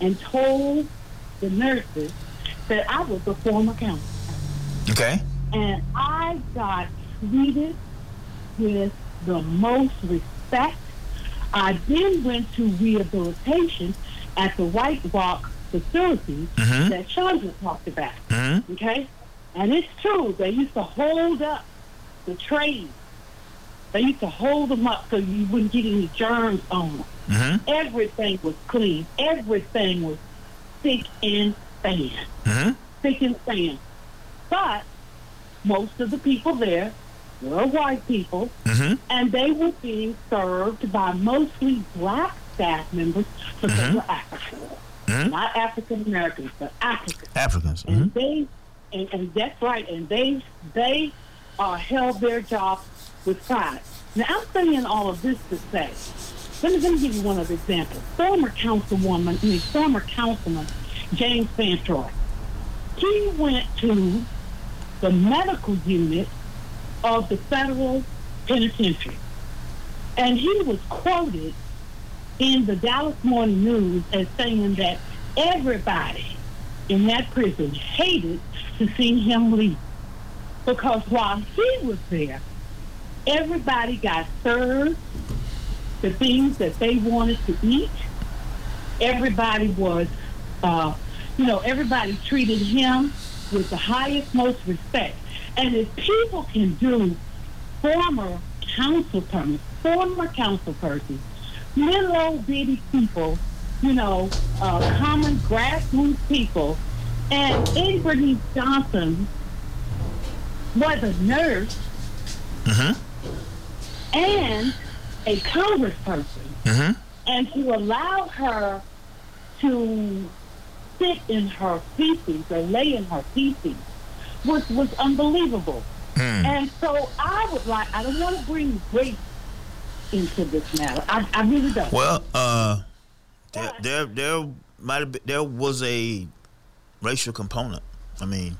and told the nurses that I was a former counselor. Okay. And I got treated with the most respect. I then went to rehabilitation at the White Rock facility Mhm. that Chandra talked about. Mm-hmm. Okay? And it's true, they used to hold up the trays. They used to hold them up so you wouldn't get any germs on them. Mm-hmm. Everything was clean. Everything was thick and thin. Mm-hmm. Thick and thin. But most of the people there were white people, Mm-hmm. and they were being served by mostly black staff members because they were African. Mhm. Not African Americans, but African. Africans. And Mm-hmm. they, and, and that's right, and they they uh, held their job with pride. Now I'm saying all of this to say, let me, let me give you one of the examples. Former councilwoman, I mean, former councilman James Fantroy, he went to the medical unit of the federal penitentiary, and he was quoted in the Dallas Morning News as saying that everybody in that prison hated to see him leave. Because while he was there, everybody got served the things that they wanted to eat. Everybody was, uh, you know, everybody treated him with the highest, most respect. And if people can do former council persons, former council persons, little old bitty people, you know, uh, common grassroots people, and Bernice Johnson was a nurse Mm-hmm. and a congressperson, Mm-hmm. and to allow her to sit in her feces or lay in her feces was was unbelievable. Mm. And so I would like I don't want to bring race into this matter. I, I really don't. Well, uh, there, there, there might have been, there was a racial component. I mean,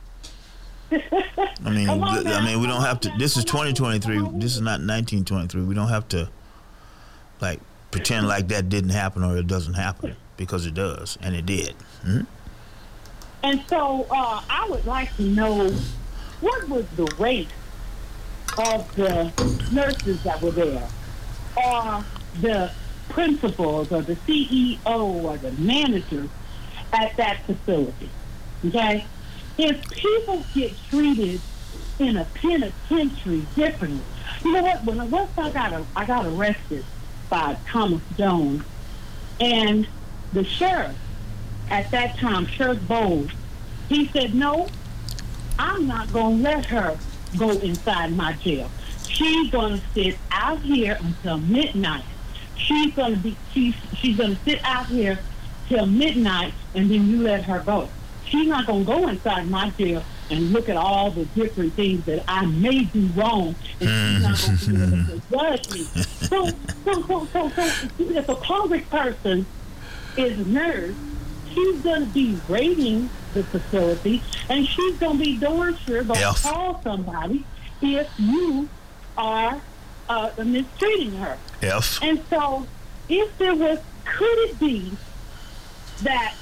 I mean, I mean, we don't have to. This is 2023. This is not 1923. We don't have to, like, pretend like that didn't happen or it doesn't happen because it does, and it did. hmm And so uh, I would like to know what was the rate of the nurses that were there, or the principals, or the CEO, or the manager at that facility. Okay, if people get treated in a penitentiary differently, you know what? When I once I got I got arrested by Thomas Jones, and the sheriff at that time, Sheriff Bowles, he said, no, I'm not going to let her go inside my jail. She's going to sit out here until midnight. She's going to be, she's, she's going to sit out here till midnight and then you let her go. She's not going to go inside my jail and look at all the different things that I may do wrong and she's not going to be able to mm. judge me. So, so, so, so, so if a congressperson is a nurse, she's going to be raiding the facility, and she's going to be darn sure to Yes. call somebody if you are uh, mistreating her. F. And so, if there was, could it be that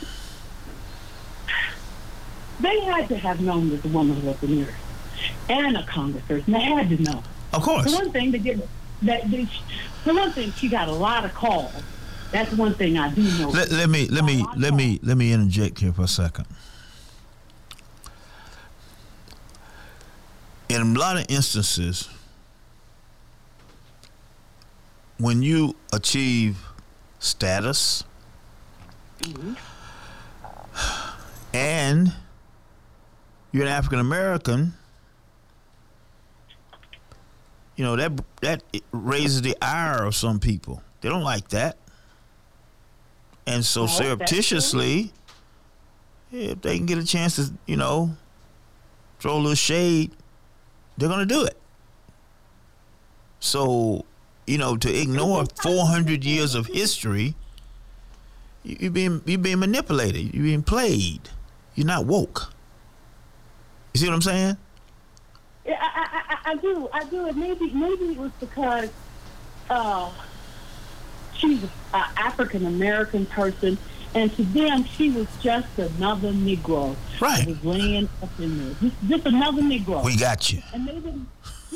they had to have known that the woman was a nurse? and a congressperson. They had to know. Of course. For one thing, they get that. They, for one thing, she got a lot of calls. That's one thing I do know. Let, let me let me let me let me interject here for a second. In a lot of instances, when you achieve status and you're an African American, you know that that raises the ire of some people. They don't like that, and so surreptitiously, if they can get a chance to, you know, throw a little shade, they're gonna do it. So, you know, to ignore 400 years of history, you- you're being you're being manipulated. You're being played. You're not woke. You see what I'm saying? Yeah, I, I, I, I do, I do. And maybe, maybe it was because uh, she's an African American person, and to them, she was just another Negro. Right. That was laying up in there, just, just another Negro. We got you. And they didn't,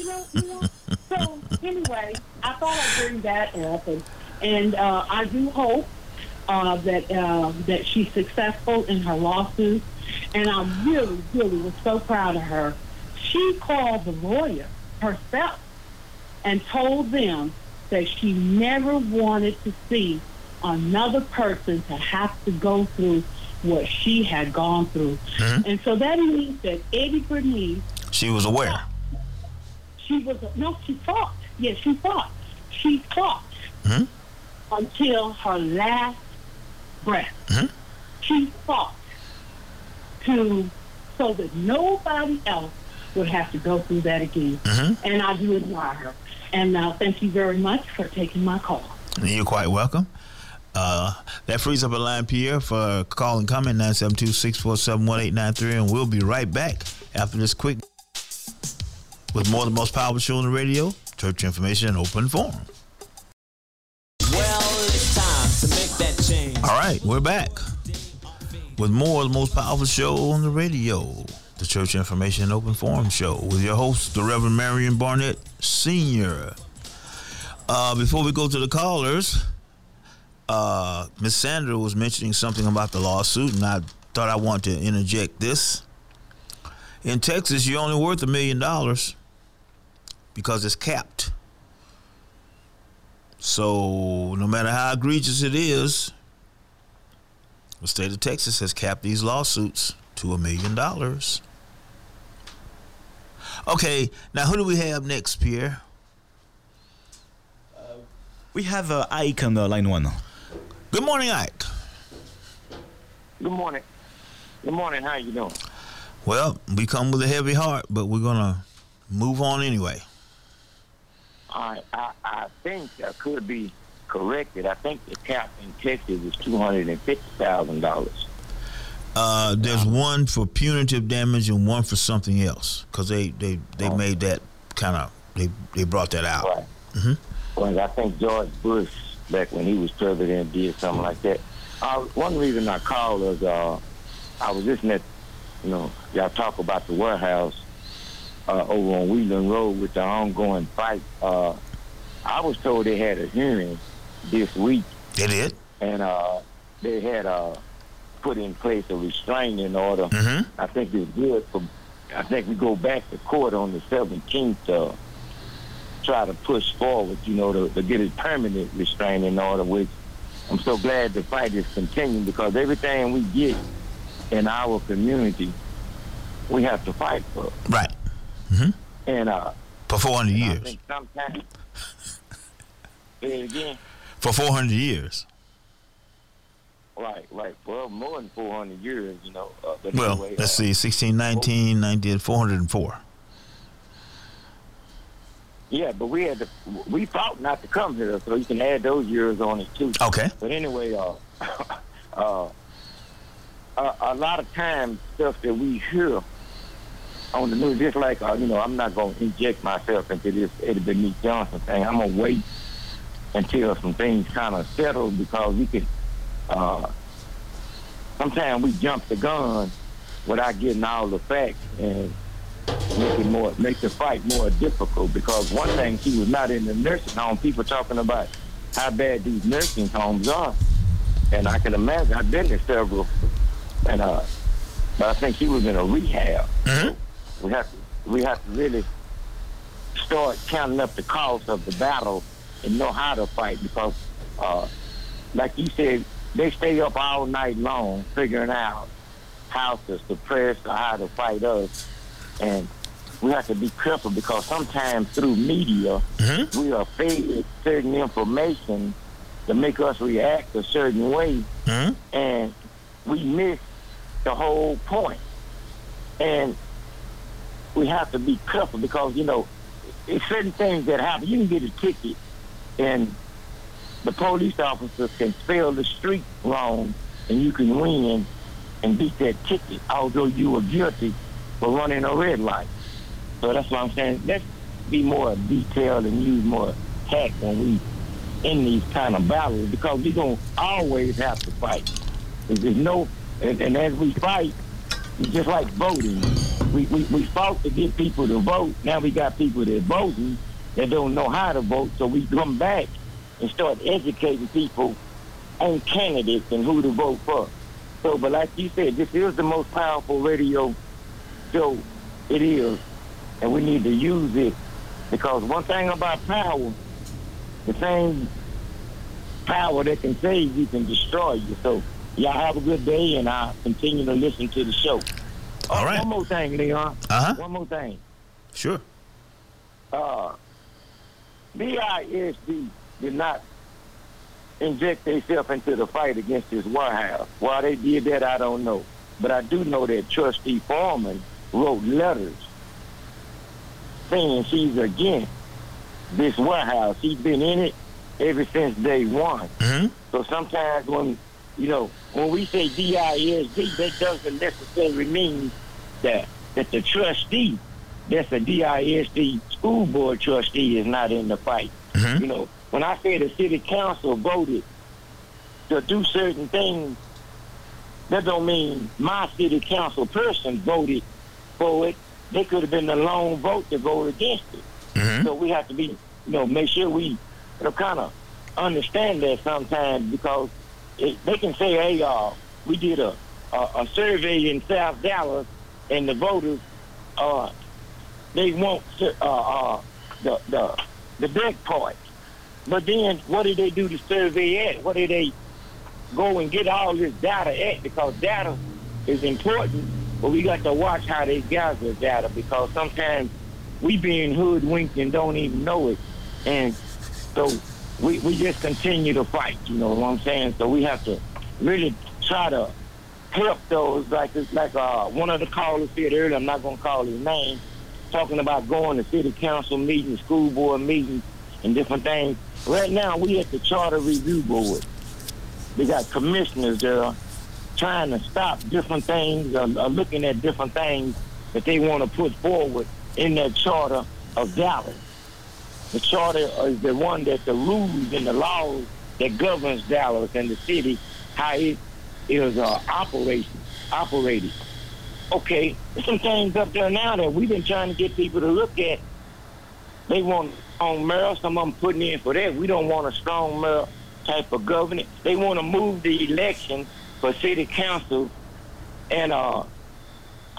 you know, you know. so anyway, I thought I'd bring that up, and and uh, I do hope uh, that uh, that she's successful in her lawsuit. And I really, really was so proud of her. She called the lawyer herself and told them that she never wanted to see another person to have to go through what she had gone through. Mhm. And so that means that Eddie Bernice She was aware. She was no, she fought. Yes, she fought. She fought Mhm. until her last breath. Mhm. She fought to so that nobody else would have to go through that again. Mhm. And I do admire her. And uh, thank you very much for taking my call. You're quite welcome. Uh, that frees up a line, Pierre, for call and comment 972-647-1893, and we'll be right back after this quick with more of the most powerful show on the radio, church information and open forum. Well, it's time to make that change. All right, we're back with more of the most powerful show on the radio, the Church Information and Open Forum Show, with your host, the Reverend Marion Barnett Sr. Uh, before we go to the callers, uh, Miss Sandra was mentioning something about the lawsuit, and I thought I wanted to interject this. In Texas, you're only worth a million dollars because it's capped. So, no matter how egregious it is, the state of Texas has capped these lawsuits to a million dollars. Okay, now who do we have next, Pierre? We have uh, Ike on the line one. Good morning, Ike. Good morning. Good morning. How you doing? Well, we come with a heavy heart, but we're gonna move on anyway. I I, I think I could be corrected. I think the cap in Texas is two hundred and fifty thousand dollars. Uh, there's one for punitive damage and one for something else because they they they made that kind of they they brought that out. Right. Mhm. Well, I think George Bush, back when he was president, did something like that. Uh, one reason I called was uh, I was listening at, you know, y'all talk about the warehouse uh, over on Wheatland Road with the ongoing fight. Uh, I was told they had a hearing this week. They did. And uh, they had uh, put in place a restraining order. Mhm. I think it's good for. I think we go back to court on the 17th. Uh, try to push forward, you know, to, to get a permanent restraining order, which I'm so glad the fight is continuing because everything we get in our community, we have to fight for. Right. Hmm And uh, For 400 I years. sometimes, again. For 400 years. Right, right. Well, more than 400 years, you know. Uh, but Well, anyway, let's uh, see, 1619, 19, 404. Yeah, but we had to, we fought not to come here, so you can add those years on it too. Okay. But anyway, uh, uh, a, a lot of times stuff that we hear on the news, just like uh, you know, I'm not gonna inject myself into this Eddie Bernice Johnson thing. I'm gonna wait until some things kind of settle because we can. Uh, sometimes we jump the gun without getting all the facts, and make it more, make the fight more difficult. Because one thing, she was not in the nursing home. People talking about how bad these nursing homes are, and I can imagine. I've been to several, and uh, but I think she was in a rehab. Mm-hmm. We have to, we have to really start counting up the cost of the battle and know how to fight because, uh, like you said, they stay up all night long figuring out how to suppress or how to fight us. And we have to be careful because sometimes through media, Mm-hmm. we are fed certain information to make us react a certain way, Mhm. and we miss the whole point. And we have to be careful because, you know, it's certain things that happen. You can get a ticket, and the police officers can spell the street wrong, and you can win and beat that ticket, although you were guilty for running a red light. So that's what I'm saying. Let's be more detailed and use more tact when we in these kind of battles because we're to always have to fight. There's no, and, and as we fight, just like voting. We, we, we fought to get people to vote. Now we got people that voting that don't know how to vote. So we come back and start educating people on candidates and who to vote for. So, but like you said, this is the most powerful radio show it is, and we need to use it because one thing about power, the same power that can save you can destroy you. So, y'all have a good day, and I'll continue to listen to the show. All right. One more thing, Leon. Uh-huh. One more thing. Sure. Uh, DISD did not inject themselves into the fight against this warehouse. Why they did that, I don't know. But I do know that Trustee Foreman wrote letters saying she's against this warehouse. She's been in it ever since day one. Mm-hmm. So sometimes when, you know, when we say DISD, that doesn't necessarily mean that, that the trustee, that's a DISD school board trustee, is not in the fight. Mhm. You know, when I say the city council voted to do certain things, that don't mean my city council person voted for it. They could have been the lone vote to vote against it. Mhm. So we have to be, you know, make sure we, you know, kind of understand that sometimes because they can say, hey, uh, we did a, a, a survey in South Dallas and the voters, uh, they want to, uh, uh, the, the, the big part. But then what did they do the survey at? What did they go and get all this data at? Because data is important, but we got to watch how they gather data because sometimes we being hoodwinked and don't even know it. And so we, we just continue to fight, you know what I'm saying? So we have to really try to help those, like like uh, one of the callers said earlier, I'm not going to call his name, talking about going to city council meetings, school board meetings, and different things. Right now, we at the Charter Review Board. They got commissioners there trying to stop different things, or, or looking at different things that they want to put forward in that charter of Dallas. The charter is the one that the rules and the laws that governs Dallas and the city, how it is uh, operated. Okay, there's some things up there now that we've been trying to get people to look at. They want strong mayor, some of them putting in for that. We don't want a strong mayor type of government. They want to move the election for city council and uh,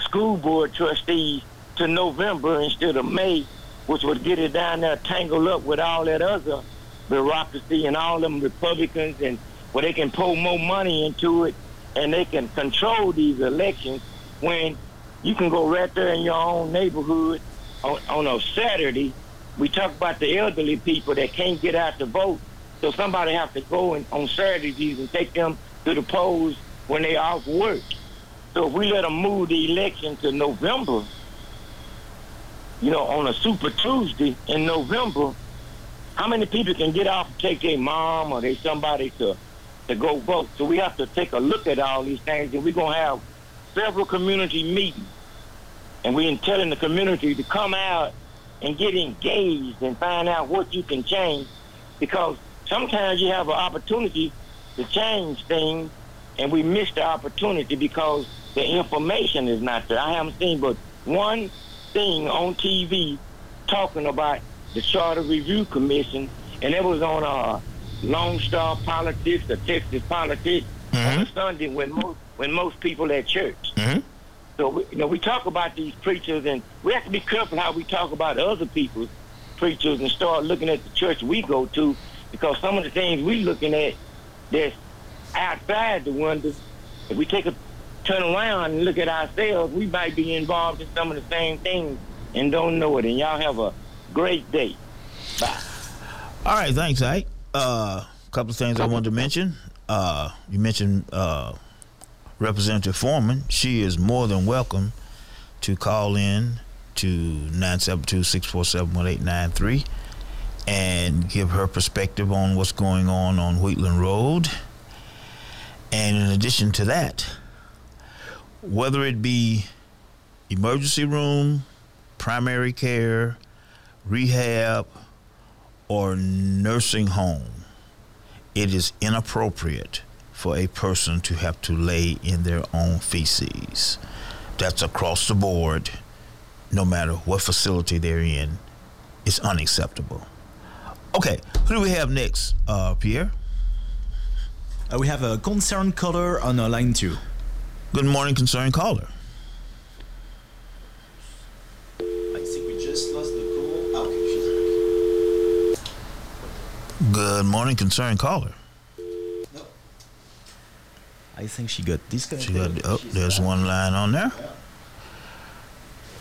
school board trustees to November instead of May, which would get it down there tangled up with all that other bureaucracy and all them Republicans and where they can pour more money into it and they can control these elections when you can go right there in your own neighborhood on, on a Saturday. We talk about the elderly people that can't get out to vote. So somebody have to go in, on Saturdays and take them to the polls when they off work. So if we let them move the election to November, you know, on a Super Tuesday in November, how many people can get off and take their mom or they somebody to to go vote? So we have to take a look at all these things, and we're gonna have several community meetings, and we're telling the community to come out and get engaged and find out what you can change, because sometimes you have an opportunity to change things, and we miss the opportunity because the information is not there. I haven't seen but one thing on TV talking about the Charter Review Commission, and it was on uh, Lone Star Politics, the Texas Politics, on a Sunday when most when most people at church. Mhm. So we, you know we talk about these preachers, and we have to be careful how we talk about other people's preachers, and start looking at the church we go to, because some of the things we're looking at that's outside the window. If we take a turn around and look at ourselves, we might be involved in some of the same things and don't know it. And y'all have a great day. Bye. All right, thanks, Ike. A uh, couple of things I wanted to mention. Uh, you mentioned uh, Representative Foreman. She is more than welcome to call in to 972-647-1893 and give her perspective on what's going on on Wheatland Road. And in addition to that, whether it be emergency room, primary care, rehab, or nursing home, it is inappropriate for a person to have to lay in their own feces. That's across the board, no matter what facility they're in. It's unacceptable. Okay, who do we have next, uh, Pierre? Uh, we have a concerned caller on our line two. Good morning, concerned caller. I think we just lost the call. Ah, okay, she's Good morning, concerned caller. I think she got She disconnected. got, oh, there's one line on there.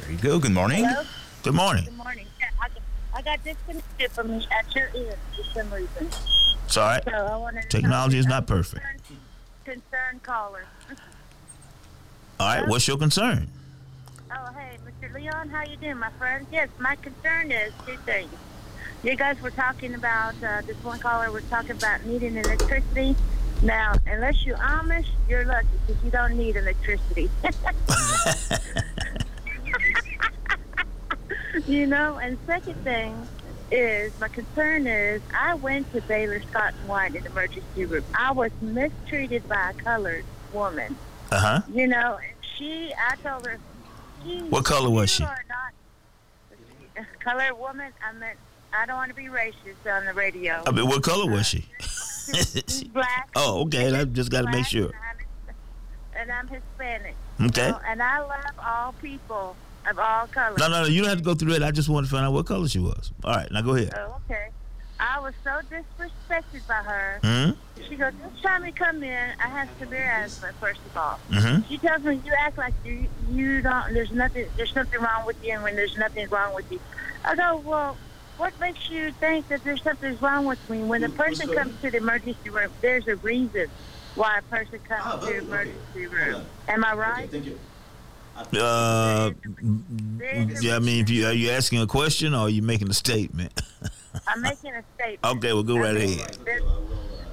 There you go. Good morning. Hello? Good morning. Good morning. Yeah, I, got- I got disconnected from you at your end for some reason. It's all right. So I wanted to Technology is not perfect. concerned- Concerned caller. All right, what's your concern? Oh, hey, Mr. Leon, how you doing, my friend? Yes, my concern is two things. You guys were talking about, uh, this one caller was talking about needing electricity. Now, unless you're Amish, you're lucky because you don't need electricity. you know, and second thing is, my concern is, I went to Baylor Scott and White in the emergency room. I was mistreated by a colored woman. Uh huh. You know, she, I told her, What color was she? Not colored woman. I meant, I don't want to be racist on the radio. I mean, what color was she? She's black. oh, okay. I just got to make sure. And I'm Hispanic. Okay. You know, and I love all people of all colors. No, no, no. You don't have to go through that. I just wanted to find out what color she was. All right, now go ahead. Oh, okay. I was so disrespected by her. Hmm? She goes, this time you come in, I have severe asthma, first of all. Mhm. She tells me, you act like you, you don't, there's nothing, there's something wrong with you and when there's nothing wrong with you. I go, well, what makes you think that there's something wrong with me? When a person comes to the emergency room, there's a reason why a person comes to the emergency room. Am I right? Thank you. Uh, yeah, I mean, if you are you asking a question or are you making a statement? I'm making a statement. okay, well, go right ahead. There's-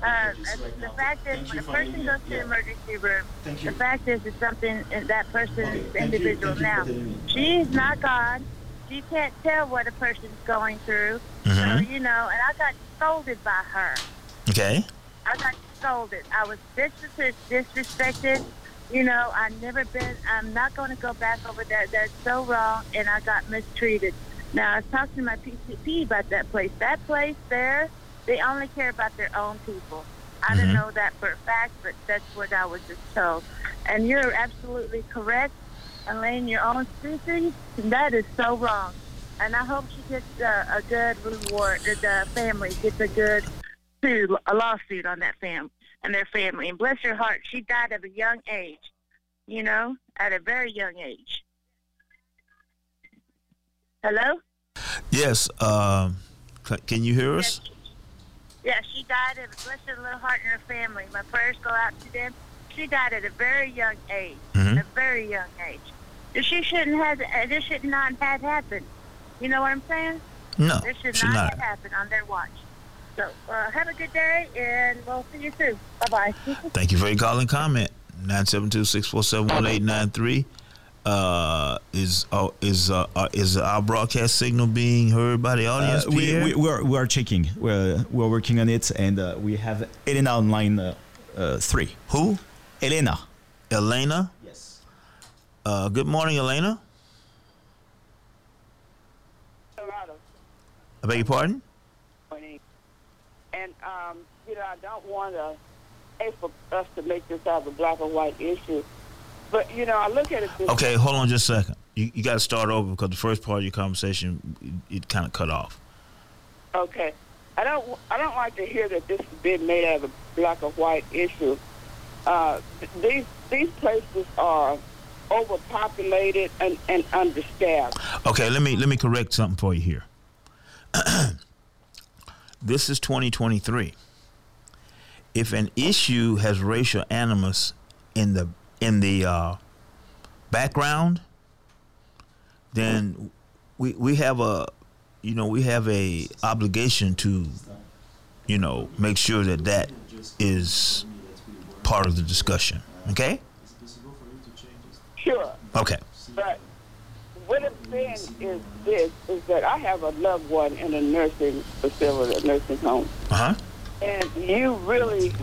Uh, the fact is, when a person goes to the emergency room, the fact is, it's something in that person's individual now. She's not God. She can't tell what a person's going through. So, Mhm. you know, and I got scolded by her. Okay. I got scolded. I was disres- disrespected. You know, I've never been. I'm not going to go back over that. That's so wrong, and I got mistreated. Now I was talking to my PCP about that place. That place there, they only care about their own people. I didn't Mhm. know that for a fact, but that's what I was just told. And you're absolutely correct. And laying your own species, that is so wrong. And I hope she gets uh, a good reward. that The family gets a good suit, a lawsuit on that fam and their family. And bless her heart, she died at a young age. You know, at a very young age. Hello. Yes. Um, can you hear us? Yeah, she died at bless her little heart in her family. My prayers go out to them. She died at a very young age. Mhm. A very young age. She shouldn't have. uh, This should not have happened. You know what I'm saying? No, This should, should not, not. have happened on their watch. So uh, have a good day, and we'll see you soon. Bye bye. Thank you for your call and comment. 972-647-1893. Uh, is uh, is uh, uh, is our broadcast signal being heard by the audience? Uh, we, we, we, are, we are checking. We're, we're working on it, and uh, we have Elena on line uh, uh, three. Who? Elena. Elena. Yes. Uh, good morning, Elena. I beg your pardon? And, um, you know, I don't want to, for us to make this out of a black and white issue. But, you know, I look at it this Okay, hold on just a second. You, you got to start over because the first part of your conversation, it, it kind of cut off. Okay. I don't, I don't like to hear that this has been made out of a black or white issue. Uh, these, these places are overpopulated and, and understaffed. Okay, let me let me correct something for you here. this is 2023. If an issue has racial animus in the in the uh, background, then we we have a you know we have a obligation to you know make sure that that is part of the discussion. Okay. Sure. Okay. But what I'm saying is this, is that I have a loved one in a nursing facility, a nursing home. Uh huh. And you really,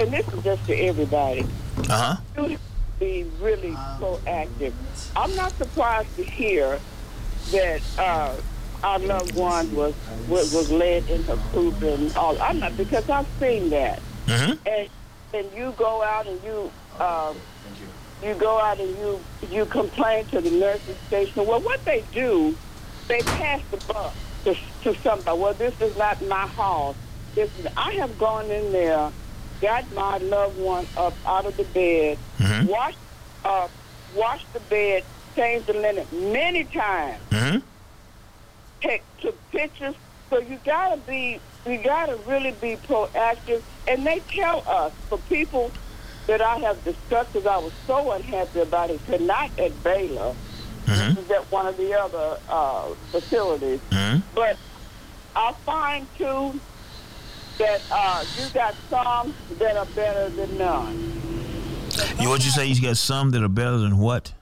and this is just to everybody, Uh huh. you have to be really proactive. I'm not surprised to hear that uh, our loved one was, was was led into poop and all. I'm not because I've seen that. Mm-hmm. And and you go out and you um, you go out and you you complain to the nursing station. Well, what they do, they pass the buck to, to somebody. Well, this is not my house. This is, I have gone in there, got my loved one up out of the bed, Mhm. washed uh, washed the bed, changed the linen many times Mm-hmm. take took pictures. So you gotta be, you gotta really be proactive. And they tell us for people that I have discussed, because I was so unhappy about it tonight at Baylor, Mm-hmm. this is at one of the other uh, facilities. Mm-hmm. But I find too that uh, you got some that are better than none. You what you say? You got some that are better than what?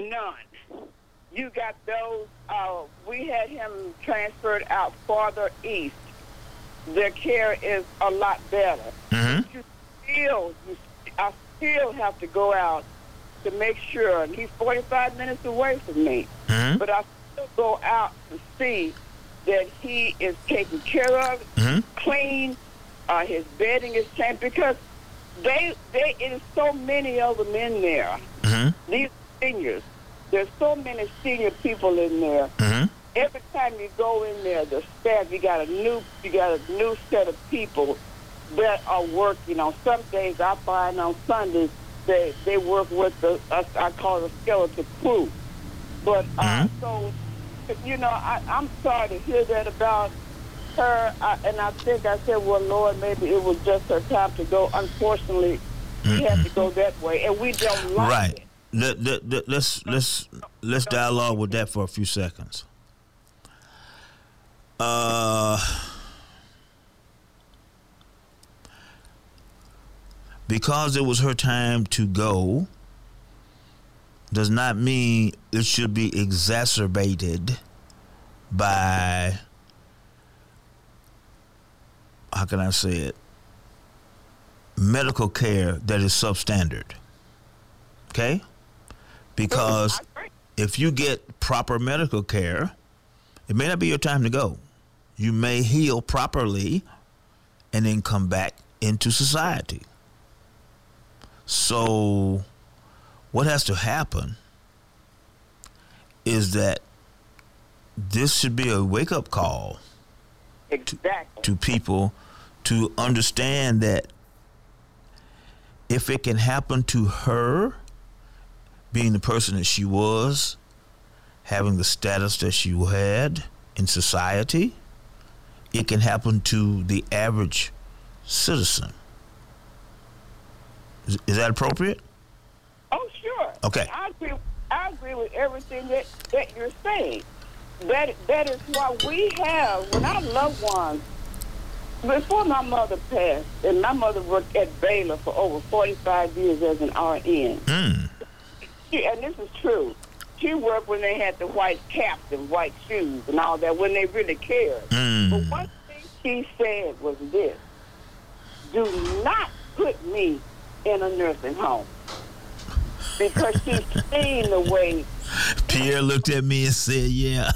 None. You got those. Uh, we had him transferred out farther east. Their care is a lot better. Mm-hmm. You still, you, I still have to go out to make sure. And he's 45 minutes away from me, Mm-hmm. but I still go out to see that he is taken care of, Mm-hmm. clean. Uh, his bedding is changed because they, they, it is so many of them in there Mm-hmm. these seniors, there's so many senior people in there. Mm-hmm. Every time you go in there, the staff, you got a new, you got a new set of people that are working. On some days, I find on Sundays they they work with the us, I call it a skeleton crew. But uh, so, you know, I, I'm sorry to hear that about her. I, and I think I said, well, Lord, maybe it was just her time to go. Unfortunately, she had to go that way, and we don't like Right. it. Let, let, let, let's let's let's dialogue with that for a few seconds. Uh, because it was her time to go does not mean it should be exacerbated by how can I say it medical care that is substandard. Okay? Because if you get proper medical care, it may not be your time to go. You may heal properly and then come back into society. So, what has to happen is that this should be a wake up call Exactly. to people to understand that if it can happen to her, being the person that she was, having the status that she had in society, it can happen to the average citizen. Is, is that appropriate? Okay. I agree. I agree with everything that, that you're saying. That that is why we have when our loved ones. Before my mother passed, and my mother worked at Baylor for over 45 years as an RN. Mm. She, and this is true. She worked when they had the white caps and white shoes and all that, when they really cared. Mm. But one thing she said was this: Do not put me in a nursing home because she's seen the way Pierre looked at me and said, "Yeah."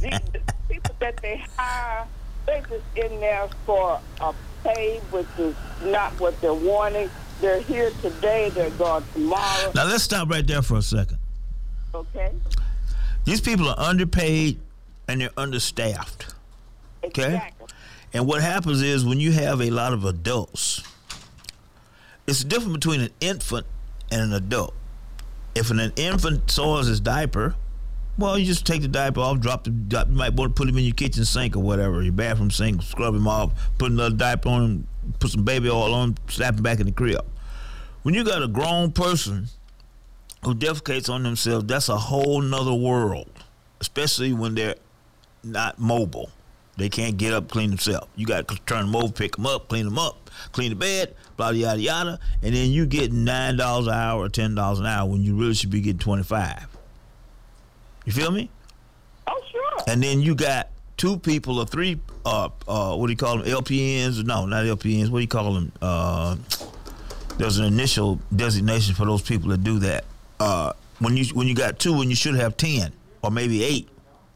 these, people that they hire, they just in there for a pay, which is not what they're wanting. They're here today, they're gone tomorrow. Now let's stop right there for a second. Okay? These people are underpaid and they're understaffed. Okay? Exactly. And what happens is when you have a lot of adults, it's different between an infant and an adult. If an, infant soils his diaper, well, you just take the diaper off, drop the, you might want to put him in your kitchen sink or whatever, your bathroom sink, scrub him off, put another diaper on him, put some baby oil on him, slap him back in the crib. When you got a grown person who defecates on themselves, that's a whole nother world, especially when they're not mobile. They can't get up, clean themselves. You got to turn them over, pick them up, clean them up, clean the bed, blah yada yada, and then you get nine dollars an hour or ten dollars an hour when you really should be getting twenty five. You feel me? Oh sure. And then you got two people or three, uh, uh, what do you call them? LPNs? No, not LPNs. What do you call them? Uh, there's an initial designation for those people that do that. Uh, when you when you got two, and you should have ten or maybe eight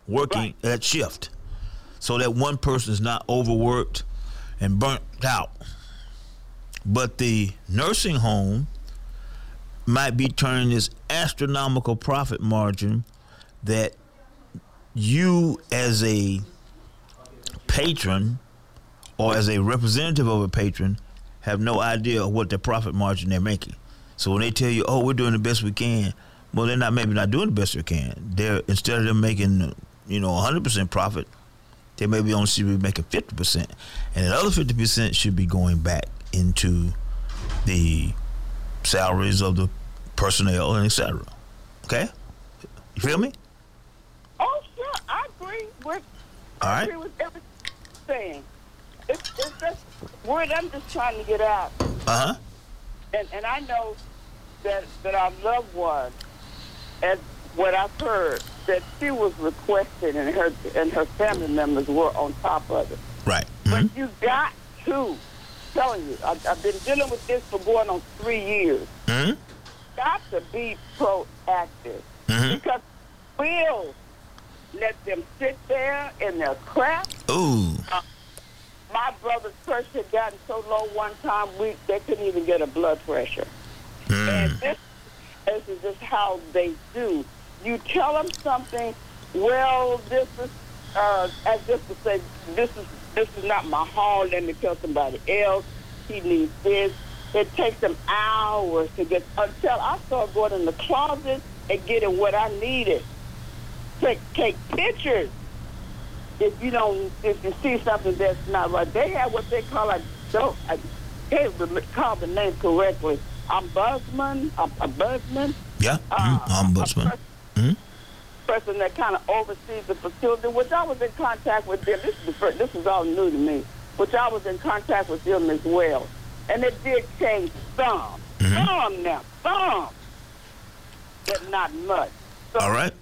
working right. at shift so that one person is not overworked and burnt out. But the nursing home might be turning this astronomical profit margin that you as a patron or as a representative of a patron have no idea what the profit margin they're making. So when they tell you, "Oh, we're doing the best we can," well, they're not maybe not doing the best they can. They're instead of them making, you know, 100% profit, they maybe only should be making 50%. And the other 50% should be going back into the salaries of the personnel and etc. Okay? You feel me? Oh, sure. I agree with, All I agree with everything. It's, it's just word I'm just trying to get out. Uh huh. And, and I know that, that our loved one, as what I've heard, that she was requested and her and her family members were on top of it. Right. But you got to, telling you, I, I've been dealing with this for going on three years. Mm-hmm. Got to be proactive Mhm. because we'll let them sit there in their crap. Ooh. Uh, my brother's pressure had gotten so low one time we they couldn't even get a blood pressure. And this, this is just how they do. You tell them something. Well, this is uh, as just to say this is this is not my hall. Let me tell somebody else. He needs this. It takes them hours to get until I start going in the closet and getting what I needed. Take take pictures. If you don't, if you see something that's not right, they have what they call a don't. I can't call the name correctly. Ombudsman, ombudsman, Yeah. Uh, Ombudsman. Mm-hmm. person that kind of oversees the facility, which I was in contact with them. This is the first, this is all new to me, which I was in contact with them as well, and it did change some, some now, some, but not much. So All right.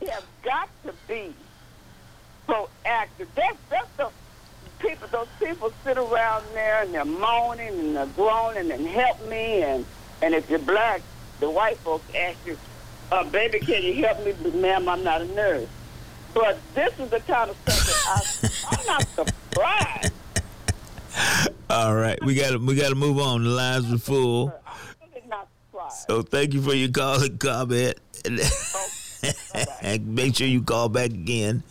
we have got to be proactive. That's that's the people. Those people sit around there and they're moaning and they're groaning and help me and and if you're black, the white folks ask you, uh, "Baby, can you help me?" But, Ma'am, I'm not a nurse. But this is the kind of stuff that I, I'm not surprised. All right. We got to we got to move on. The lines are full. So thank you for your call and comment. and make sure you call back again.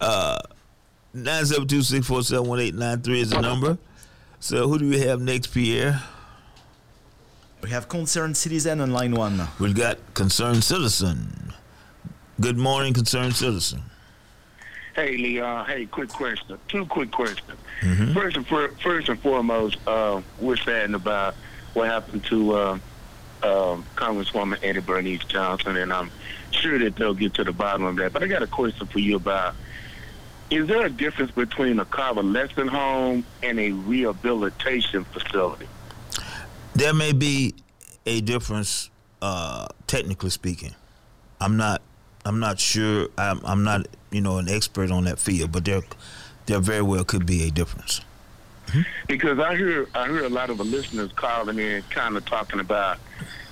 Uh, 972-647-1893 is the number. So who do we have next, Pierre? We have concerned citizen on line one. We've got concerned citizen. Good morning, concerned citizen. Hey, Leon. Hey, quick question. Two quick questions. Mhm. First and for, first and foremost, uh, we're saddened about what happened to uh, um, Congresswoman Eddie Bernice Johnson, and I'm sure that they'll get to the bottom of that. But I got a question for you about: Is there a difference between a convalescent home and a rehabilitation facility? There may be a difference, uh, technically speaking. I'm not. I'm not sure. I'm, I'm not, you know, an expert on that field, but there, there very well could be a difference. Because I hear I hear a lot of the listeners calling in, kind of talking about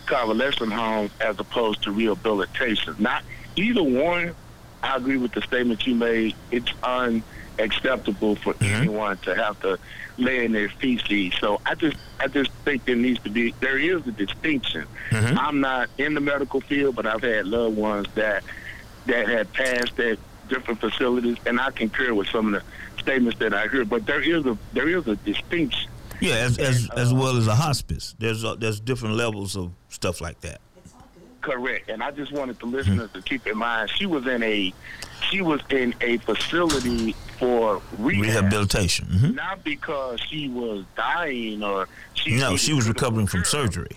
convalescent homes as opposed to rehabilitation. Not either one I agree with the statement you made. It's unacceptable for anyone to have to lay in their feces. So I just I just think there needs to be there is a distinction. I'm not in the medical field, but I've had loved ones that that had passed at different facilities, and I concur with some of the statements that I hear. But there is a there is a distinction. Yeah, as as, as well as a hospice. There's uh, there's different levels of stuff like that. Correct. And I just wanted the listeners to keep in mind she was in a she was in a facility for rehab. Rehabilitation. mhm. Not because she was dying or she No, she was recovering from surgery.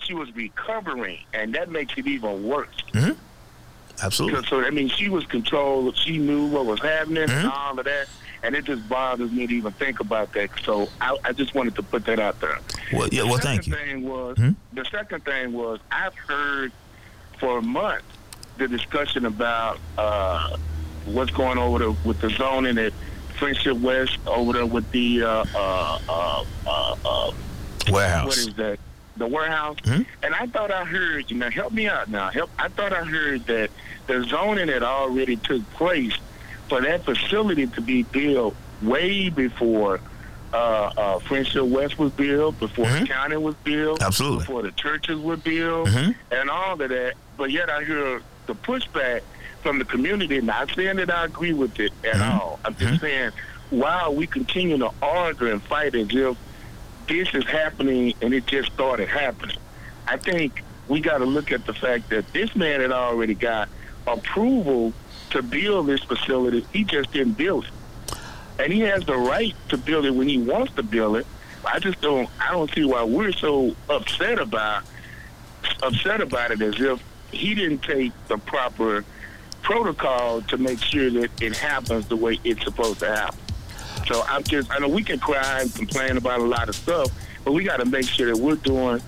She was recovering, and that makes it even worse. hmm Absolutely. So, so I mean, she was controlled. She knew what was happening and all of that, and it just bothers me to even think about that. So I, I just wanted to put that out there. Well, yeah, The well, thank you. Thing was, Hmm? The second thing was I've heard for months the discussion about uh, what's going over there with the zoning at Friendship West over there with the uh, uh, uh, uh, uh, Warehouse. what is that? The warehouse. And I thought I heard, you know, help me out now. Help. I thought I heard that the zoning had already took place for that facility to be built way before uh, uh, Friendship West was built, before the county was built, Absolutely. before the churches were built, Mhm. and all of that. But yet I hear the pushback from the community. Not saying that I agree with it at all. I'm just saying, while we continue to argue and fight as if this is happening and it just started happening. I think we got to look at the fact that this man had already got approval to build this facility. He just didn't build it. And he has the right to build it when he wants to build it. I just don't I don't see why we're so upset about upset about it as if he didn't take the proper protocol to make sure that it happens the way it's supposed to happen. So I'm just, I know we can cry and complain about a lot of stuff, but we got to make sure that we're doing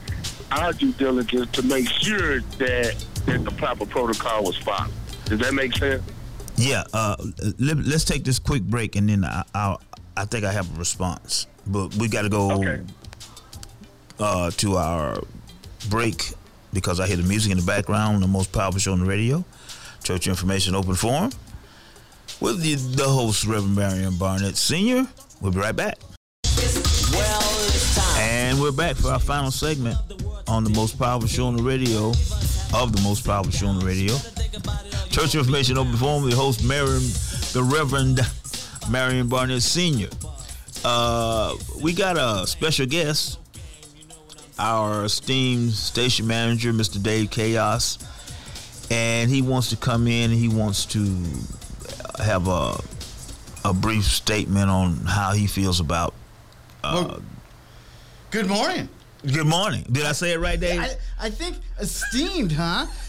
our due diligence to make sure that, that the proper protocol was followed. Does that make sense? Yeah, uh, let, us take this quick break, and then I, I'll, I think I have a response. But we got to go uh, to our break because I hear the music in the background. The most powerful show on the radio, Church Information Open Forum, with the, the host Reverend Marion Barnett Senior. We'll be right back. And we're back for our final segment on the most powerful show on the radio, of the most powerful show on the radio. Church Information Open Forum, the host, Marion, the Reverend Marion Barnett Sr. Uh, we got a special guest, our esteemed station manager, Mr. Dave Chaos, and he wants to come in he wants to have a a brief statement on how he feels about. Uh, Good morning. Good morning. Did I say it right, Dave? I, I think esteemed, huh?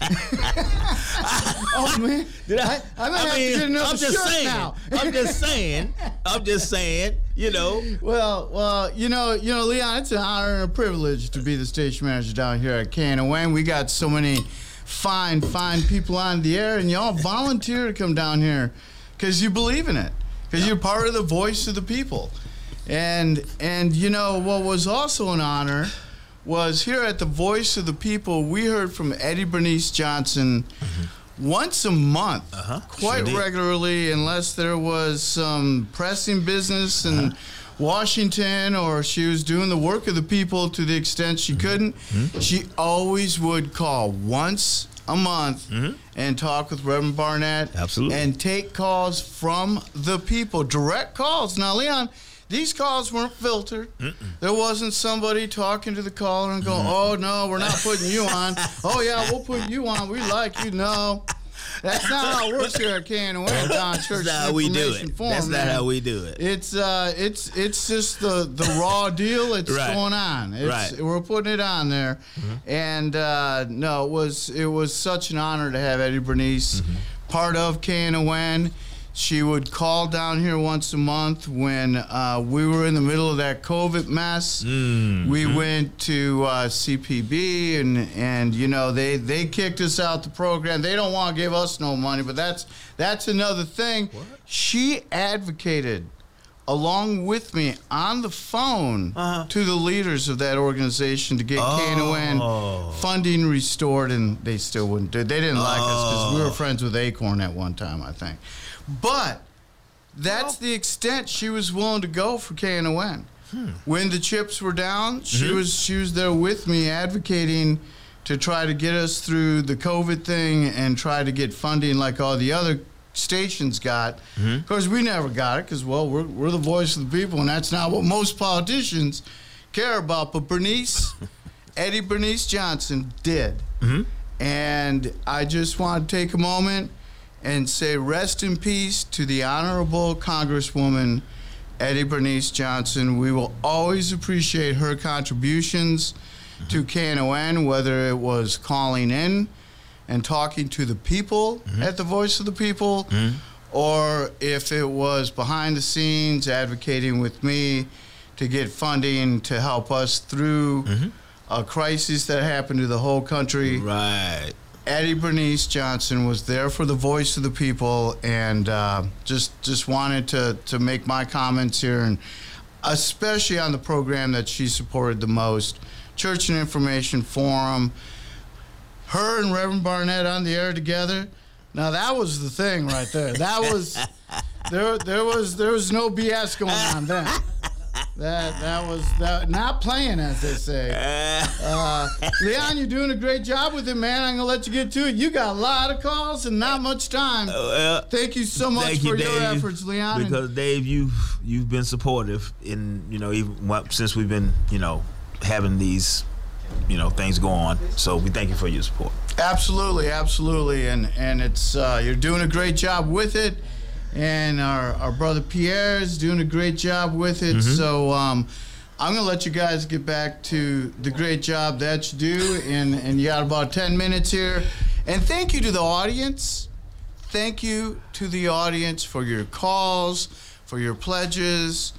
oh man, Did I? I, might have to get another I'm just saying. now. I'm just saying. I'm just saying. You know. Well, well, you know, you know, Leon, it's an honor and a privilege to be the station manager down here at Wayne. We got so many fine, fine people on the air, and y'all volunteer to come down here because you believe in it, because you're part of the voice of the people. And and you know what was also an honor was here at the Voice of the People. We heard from Eddie Bernice Johnson mm-hmm. once a month, uh-huh. quite did. regularly, unless there was some pressing business in uh-huh. Washington or she was doing the work of the people to the extent she mm-hmm. couldn't. Mm-hmm. She always would call once a month and talk with Reverend Barnett. Absolutely. And take calls from the people, direct calls. Now, Leon, these calls weren't filtered. There wasn't somebody talking to the caller and going, "Oh no, we're not putting you on." "Oh yeah, we'll put you on. We like you." No, that's not how it works here at Wayne Don Church. That's not how we do it. Forum, That's not man. how we do it. It's uh, it's it's just the the raw deal. It's Right. going on. It's, Right. Mm-hmm. We're putting it on there, and uh, no, it was it was such an honor to have Eddie Bernice Mm-hmm. part of Wayne. She would call down here once a month when uh, we were in the middle of that COVID mess. Mm-hmm. We went to uh, CPB and and you know they they kicked us out the program. They don't want to give us no money, but that's that's another thing. She advocated along with me on the phone to the leaders of that organization to get Oh. KNON funding restored, and they still wouldn't do it. They didn't like us because we Oh. were friends with Acorn at one time, I think. But that's the extent she was willing to go for KNON. Hmm. When the chips were down, she Mhm. was she was there with me advocating to try to get us through the COVID thing and try to get funding like all the other stations got. Mm-hmm. Of course, we never got it because, well, we're, we're the voice of the people, and that's not what most politicians care about. But Bernice, Eddie Bernice Johnson did. Mm-hmm. And I just want to take a moment and say rest in peace to the Honorable Congresswoman Eddie Bernice Johnson. We will always appreciate her contributions to KNON, whether it was calling in and talking to the people mm-hmm. at the Voice of the People, mm-hmm. or if it was behind the scenes advocating with me to get funding to help us through mm-hmm. a crisis that happened to the whole country. Right. Eddie Bernice Johnson was there for the voice of the people, and uh, just just wanted to to make my comments here, and especially on the program that she supported the most, Church and Information Forum. Her and Reverend Barnett on the air together. Now that was the thing right there. That was there. There was there was no BS going on then. That that was that not playing as they say. Uh, Leon, you're doing a great job with it, man. I'm gonna let you get to it. You got a lot of calls and not much time. Thank you so much for you, your Dave, efforts, Leon. Because Dave, you you've been supportive in you know even since we've been you know having these you know things go on. So we thank you for your support. Absolutely, absolutely, and and it's uh, you're doing a great job with it, and our our brother Pierre is doing a great job with it. Mhm. So um, I'm gonna let you guys get back to the great job that you do, and and you got about ten minutes here, and thank you to the audience. Thank you to the audience for your calls, for your pledges,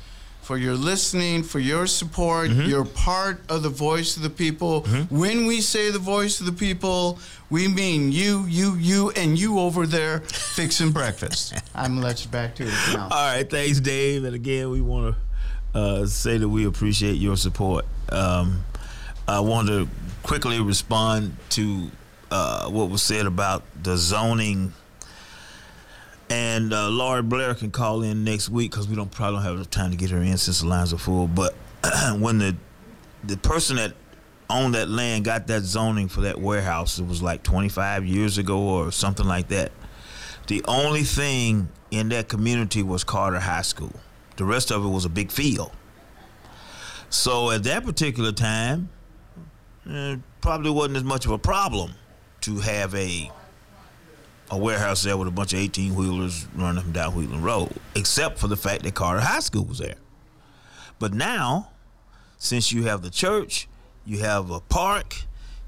for your listening, for your support. You're part of the voice of the people. When we say the voice of the people, we mean you, you, you, and you over there fixing breakfast. I'm gonna let you back to it now. All right, thanks, Dave. And again, we want to uh, say that we appreciate your support. Um, I want to quickly respond to uh, what was said about the zoning. And uh, Laura Blair can call in next week because we don't probably don't have enough time to get her in since the lines are full. But when the the person that owned that land got that zoning for that warehouse, it was like 25 years ago or something like that. The only thing in that community was Carter High School. The rest of it was a big field. So at that particular time, eh, probably wasn't as much of a problem to have a a warehouse there with a bunch of 18 wheelers running down Wheatland Road, except for the fact that Carter High School was there. But now, since you have the church, you have a park,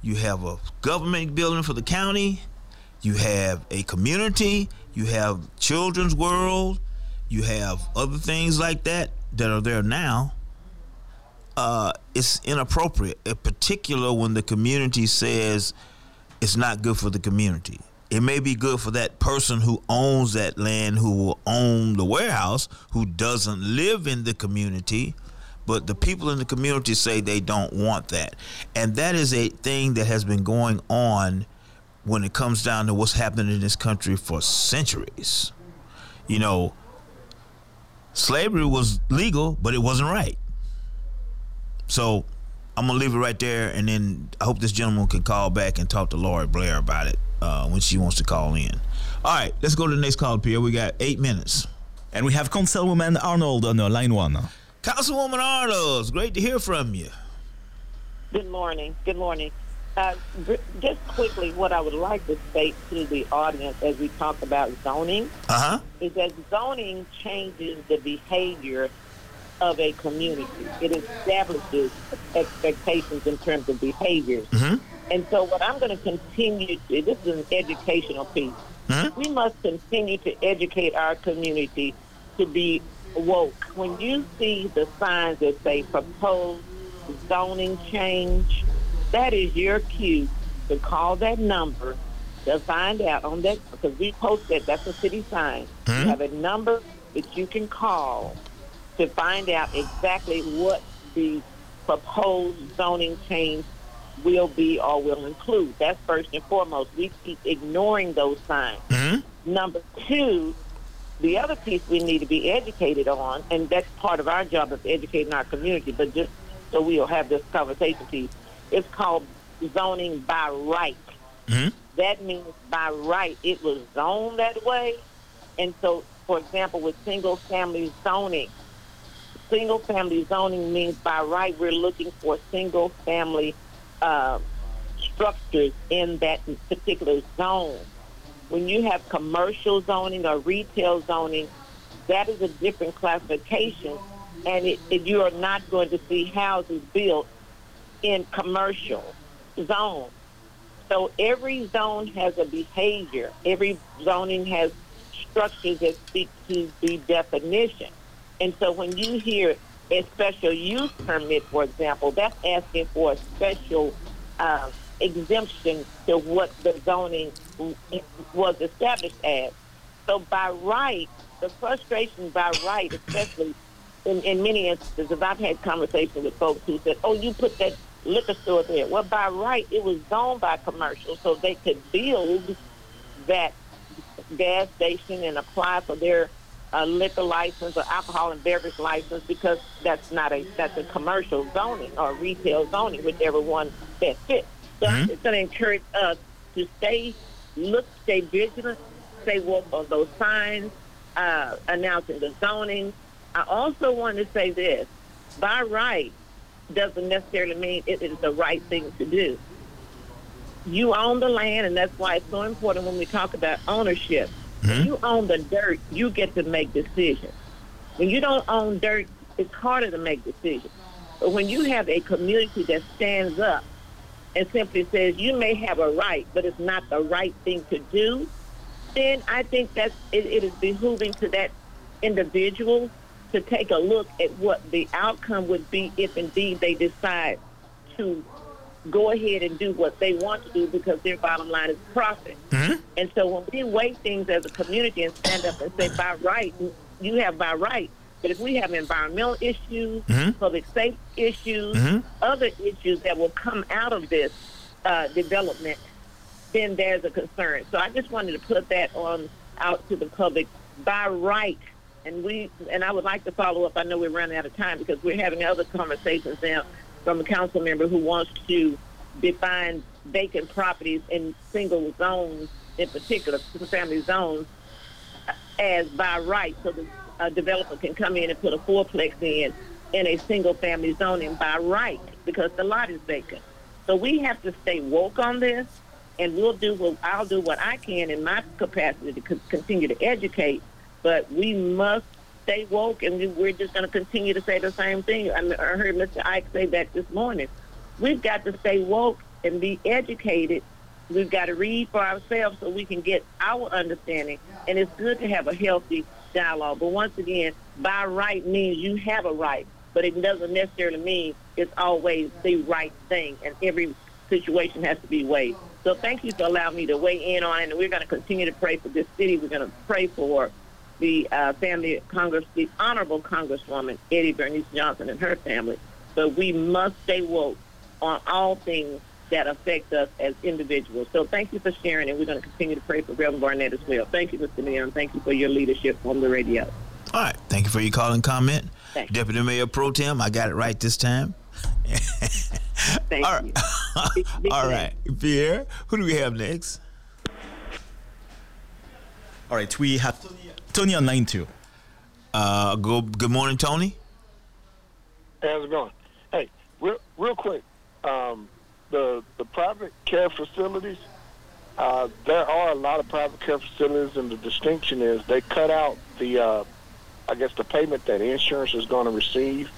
you have a government building for the county, you have a community, you have children's world, you have other things like that that are there now. Uh, it's inappropriate, in particular when the community says it's not good for the community. It may be good for that person who owns that land, who will own the warehouse, who doesn't live in the community, but the people in the community say they don't want that. And that is a thing that has been going on when it comes down to what's happening in this country for centuries. You know, slavery was legal, but it wasn't right. So I'm gonna leave it right there, and then I hope this gentleman can call back and talk to Laura Blair about it uh, when she wants to call in. All right, let's go to the next call, Pierre. We got eight minutes. And we have Councilwoman Arnold on line one. Councilwoman Arnold, it's great to hear from you. Good morning. Good morning. Uh, just quickly, what I would like to state to the audience as we talk about zoning Uh huh. is that zoning changes the behavior of a community. It establishes expectations in terms of behaviors. Mm-hmm. And so, what I'm going to continue to this is an educational piece. Mm-hmm. We must continue to educate our community to be woke. When you see the signs that say proposed zoning change, that is your cue to call that number to find out on that because we post that. That's a city sign. Mhm. You have a number that you can call to find out exactly what the proposed zoning change will be or will include. That's first and foremost. We keep ignoring those signs. Mm-hmm. Number two, the other piece we need to be educated on, and that's part of our job of educating our community, but just so we'll have this conversation piece, it's called zoning by right. Mm-hmm. That means by right it was zoned that way. And so, for example, with single family zoning, single family zoning means by right we're looking for single family uh, structures in that particular zone. When you have commercial zoning or retail zoning, that is a different classification, and it, it, you are not going to see houses built in commercial zones. So every zone has a behavior. Every zoning has structures that speak to the definition. And so when you hear a special use permit, for example, that's asking for a special uh, exemption to what the zoning was established as. So by right, the frustration by right, especially in, in many instances, I've had conversations with folks who said, oh, you put that liquor store there. Well, by right, it was zoned by commercial, so they could build that gas station and apply for their uh, liquor license or alcohol and beverage license because that's not a that's a commercial zoning or retail zoning, whichever one that fits. So Mhm. it's going to encourage us to stay look, stay vigilant, stay woke on those signs, uh, announcing the zoning. I also want to say this: by right doesn't necessarily mean it is the right thing to do. You own the land, and that's why it's so important when we talk about ownership. When you own the dirt, you get to make decisions. When you don't own dirt, it's harder to make decisions. But when you have a community that stands up and simply says you may have a right, but it's not the right thing to do, then I think that it, it is behooving to that individual to take a look at what the outcome would be if indeed they decide to go ahead and do what they want to do because their bottom line is profit. And so when we weigh things as a community and stand up and say, by right, you have by right. But if we have environmental issues, Mhm. public safety issues, Mhm. other issues that will come out of this uh, development, then there's a concern. So I just wanted to put that on out to the public by right. And we and I would like to follow up. I know we're running out of time because we're having other conversations now from a council member who wants to define vacant properties in single zones, in particular, single family zones, as by right, so the a developer can come in and put a fourplex in in a single family zoning by right because the lot is vacant. So we have to stay woke on this, and we'll do what I'll do what I can in my capacity to co- continue to educate. But we must stay woke, and we, we're just going to continue to say the same thing. I, mean, I heard Mr. Ike say that this morning. We've got to stay woke and be educated. We've got to read for ourselves so we can get our understanding. And it's good to have a healthy dialogue. But once again, by right means you have a right, but it doesn't necessarily mean it's always the right thing. And every situation has to be weighed. So thank you for allowing me to weigh in on it. And we're going to continue to pray for this city. We're going to pray for the uh, family of Congress, the Honorable Congresswoman Eddie Bernice Johnson and her family. But we must stay woke on all things that affect us as individuals. So thank you for sharing, and we're going to continue to pray for Reverend Barnett as well. Thank you, Mr. Neal, and thank you for your leadership on the radio. All right. Thank you for your call and comment. Thank Deputy Mayor Pro Tem, I got it right this time. Thank All right. All right. Pierre, who do we have next? All right, we have Tony on line two. Uh, go, good morning, Tony. Hey, how's it going? Hey, real, real quick, um, the the private care facilities. Uh, there are a lot of private care facilities, and the distinction is they cut out the, uh, I guess, the payment that insurance is going to receive,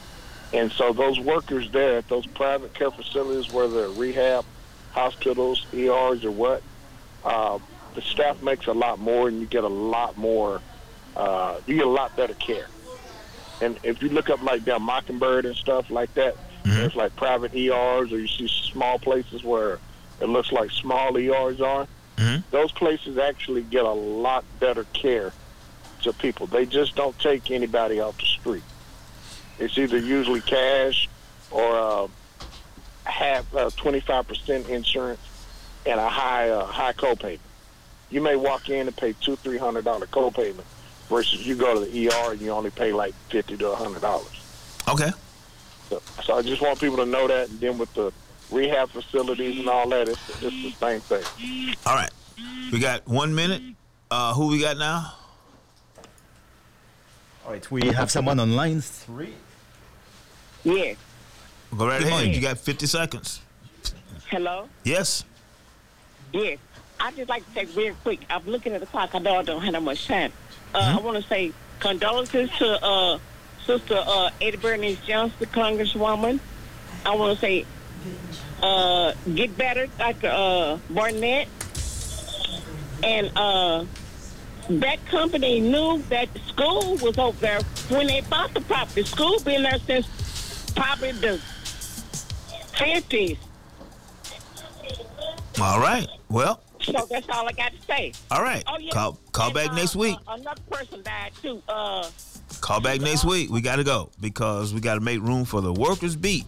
and so those workers there at those private care facilities, whether rehab, hospitals, ERs, or what, uh, the staff makes a lot more, and you get a lot more, uh, you get a lot better care. And if you look up like down Mockingbird and stuff like that, there's like private ERs, or you see small places where it looks like small ERs are. Those places actually get a lot better care to people. They just don't take anybody off the street. It's either usually cash or uh, half uh, 25% insurance and a high uh, high copayment. You may walk in and pay two three hundred dollar copayment versus you go to the ER and you only pay like fifty to a hundred dollars. Okay. So, so I just want people to know that. And then with the rehab facilities and all that, it's, it's the same thing. All right. We got one minute. Uh, who we got now? All right, we have someone on line three. Yes. Go right Good ahead. You got 50 seconds. Hello? Yes. Yes. I'd just like to say real quick. I'm looking at the clock. I know I don't have that much time. Uh, Mm-hmm. I want to say condolences to uh, Sister uh, Eddie Bernice Johnson, Congresswoman. I want to say uh, get better, Dr. Uh, Barnett. And uh, that company knew that the school was over there when they bought the property. The school been there since probably the 50s. All right. Well, So that's all I got to say. all right. Oh, yeah. Call call And, back uh, next week. uh, another person died too. Uh, Call back next week. We got to go because we got to make room for the workers' beat.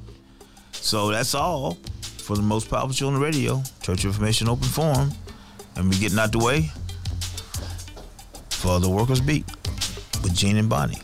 So that's all for the most powerful show on the radio, Church Information Open Forum. And we getting out the way for the workers' beat with Gene and Bonnie.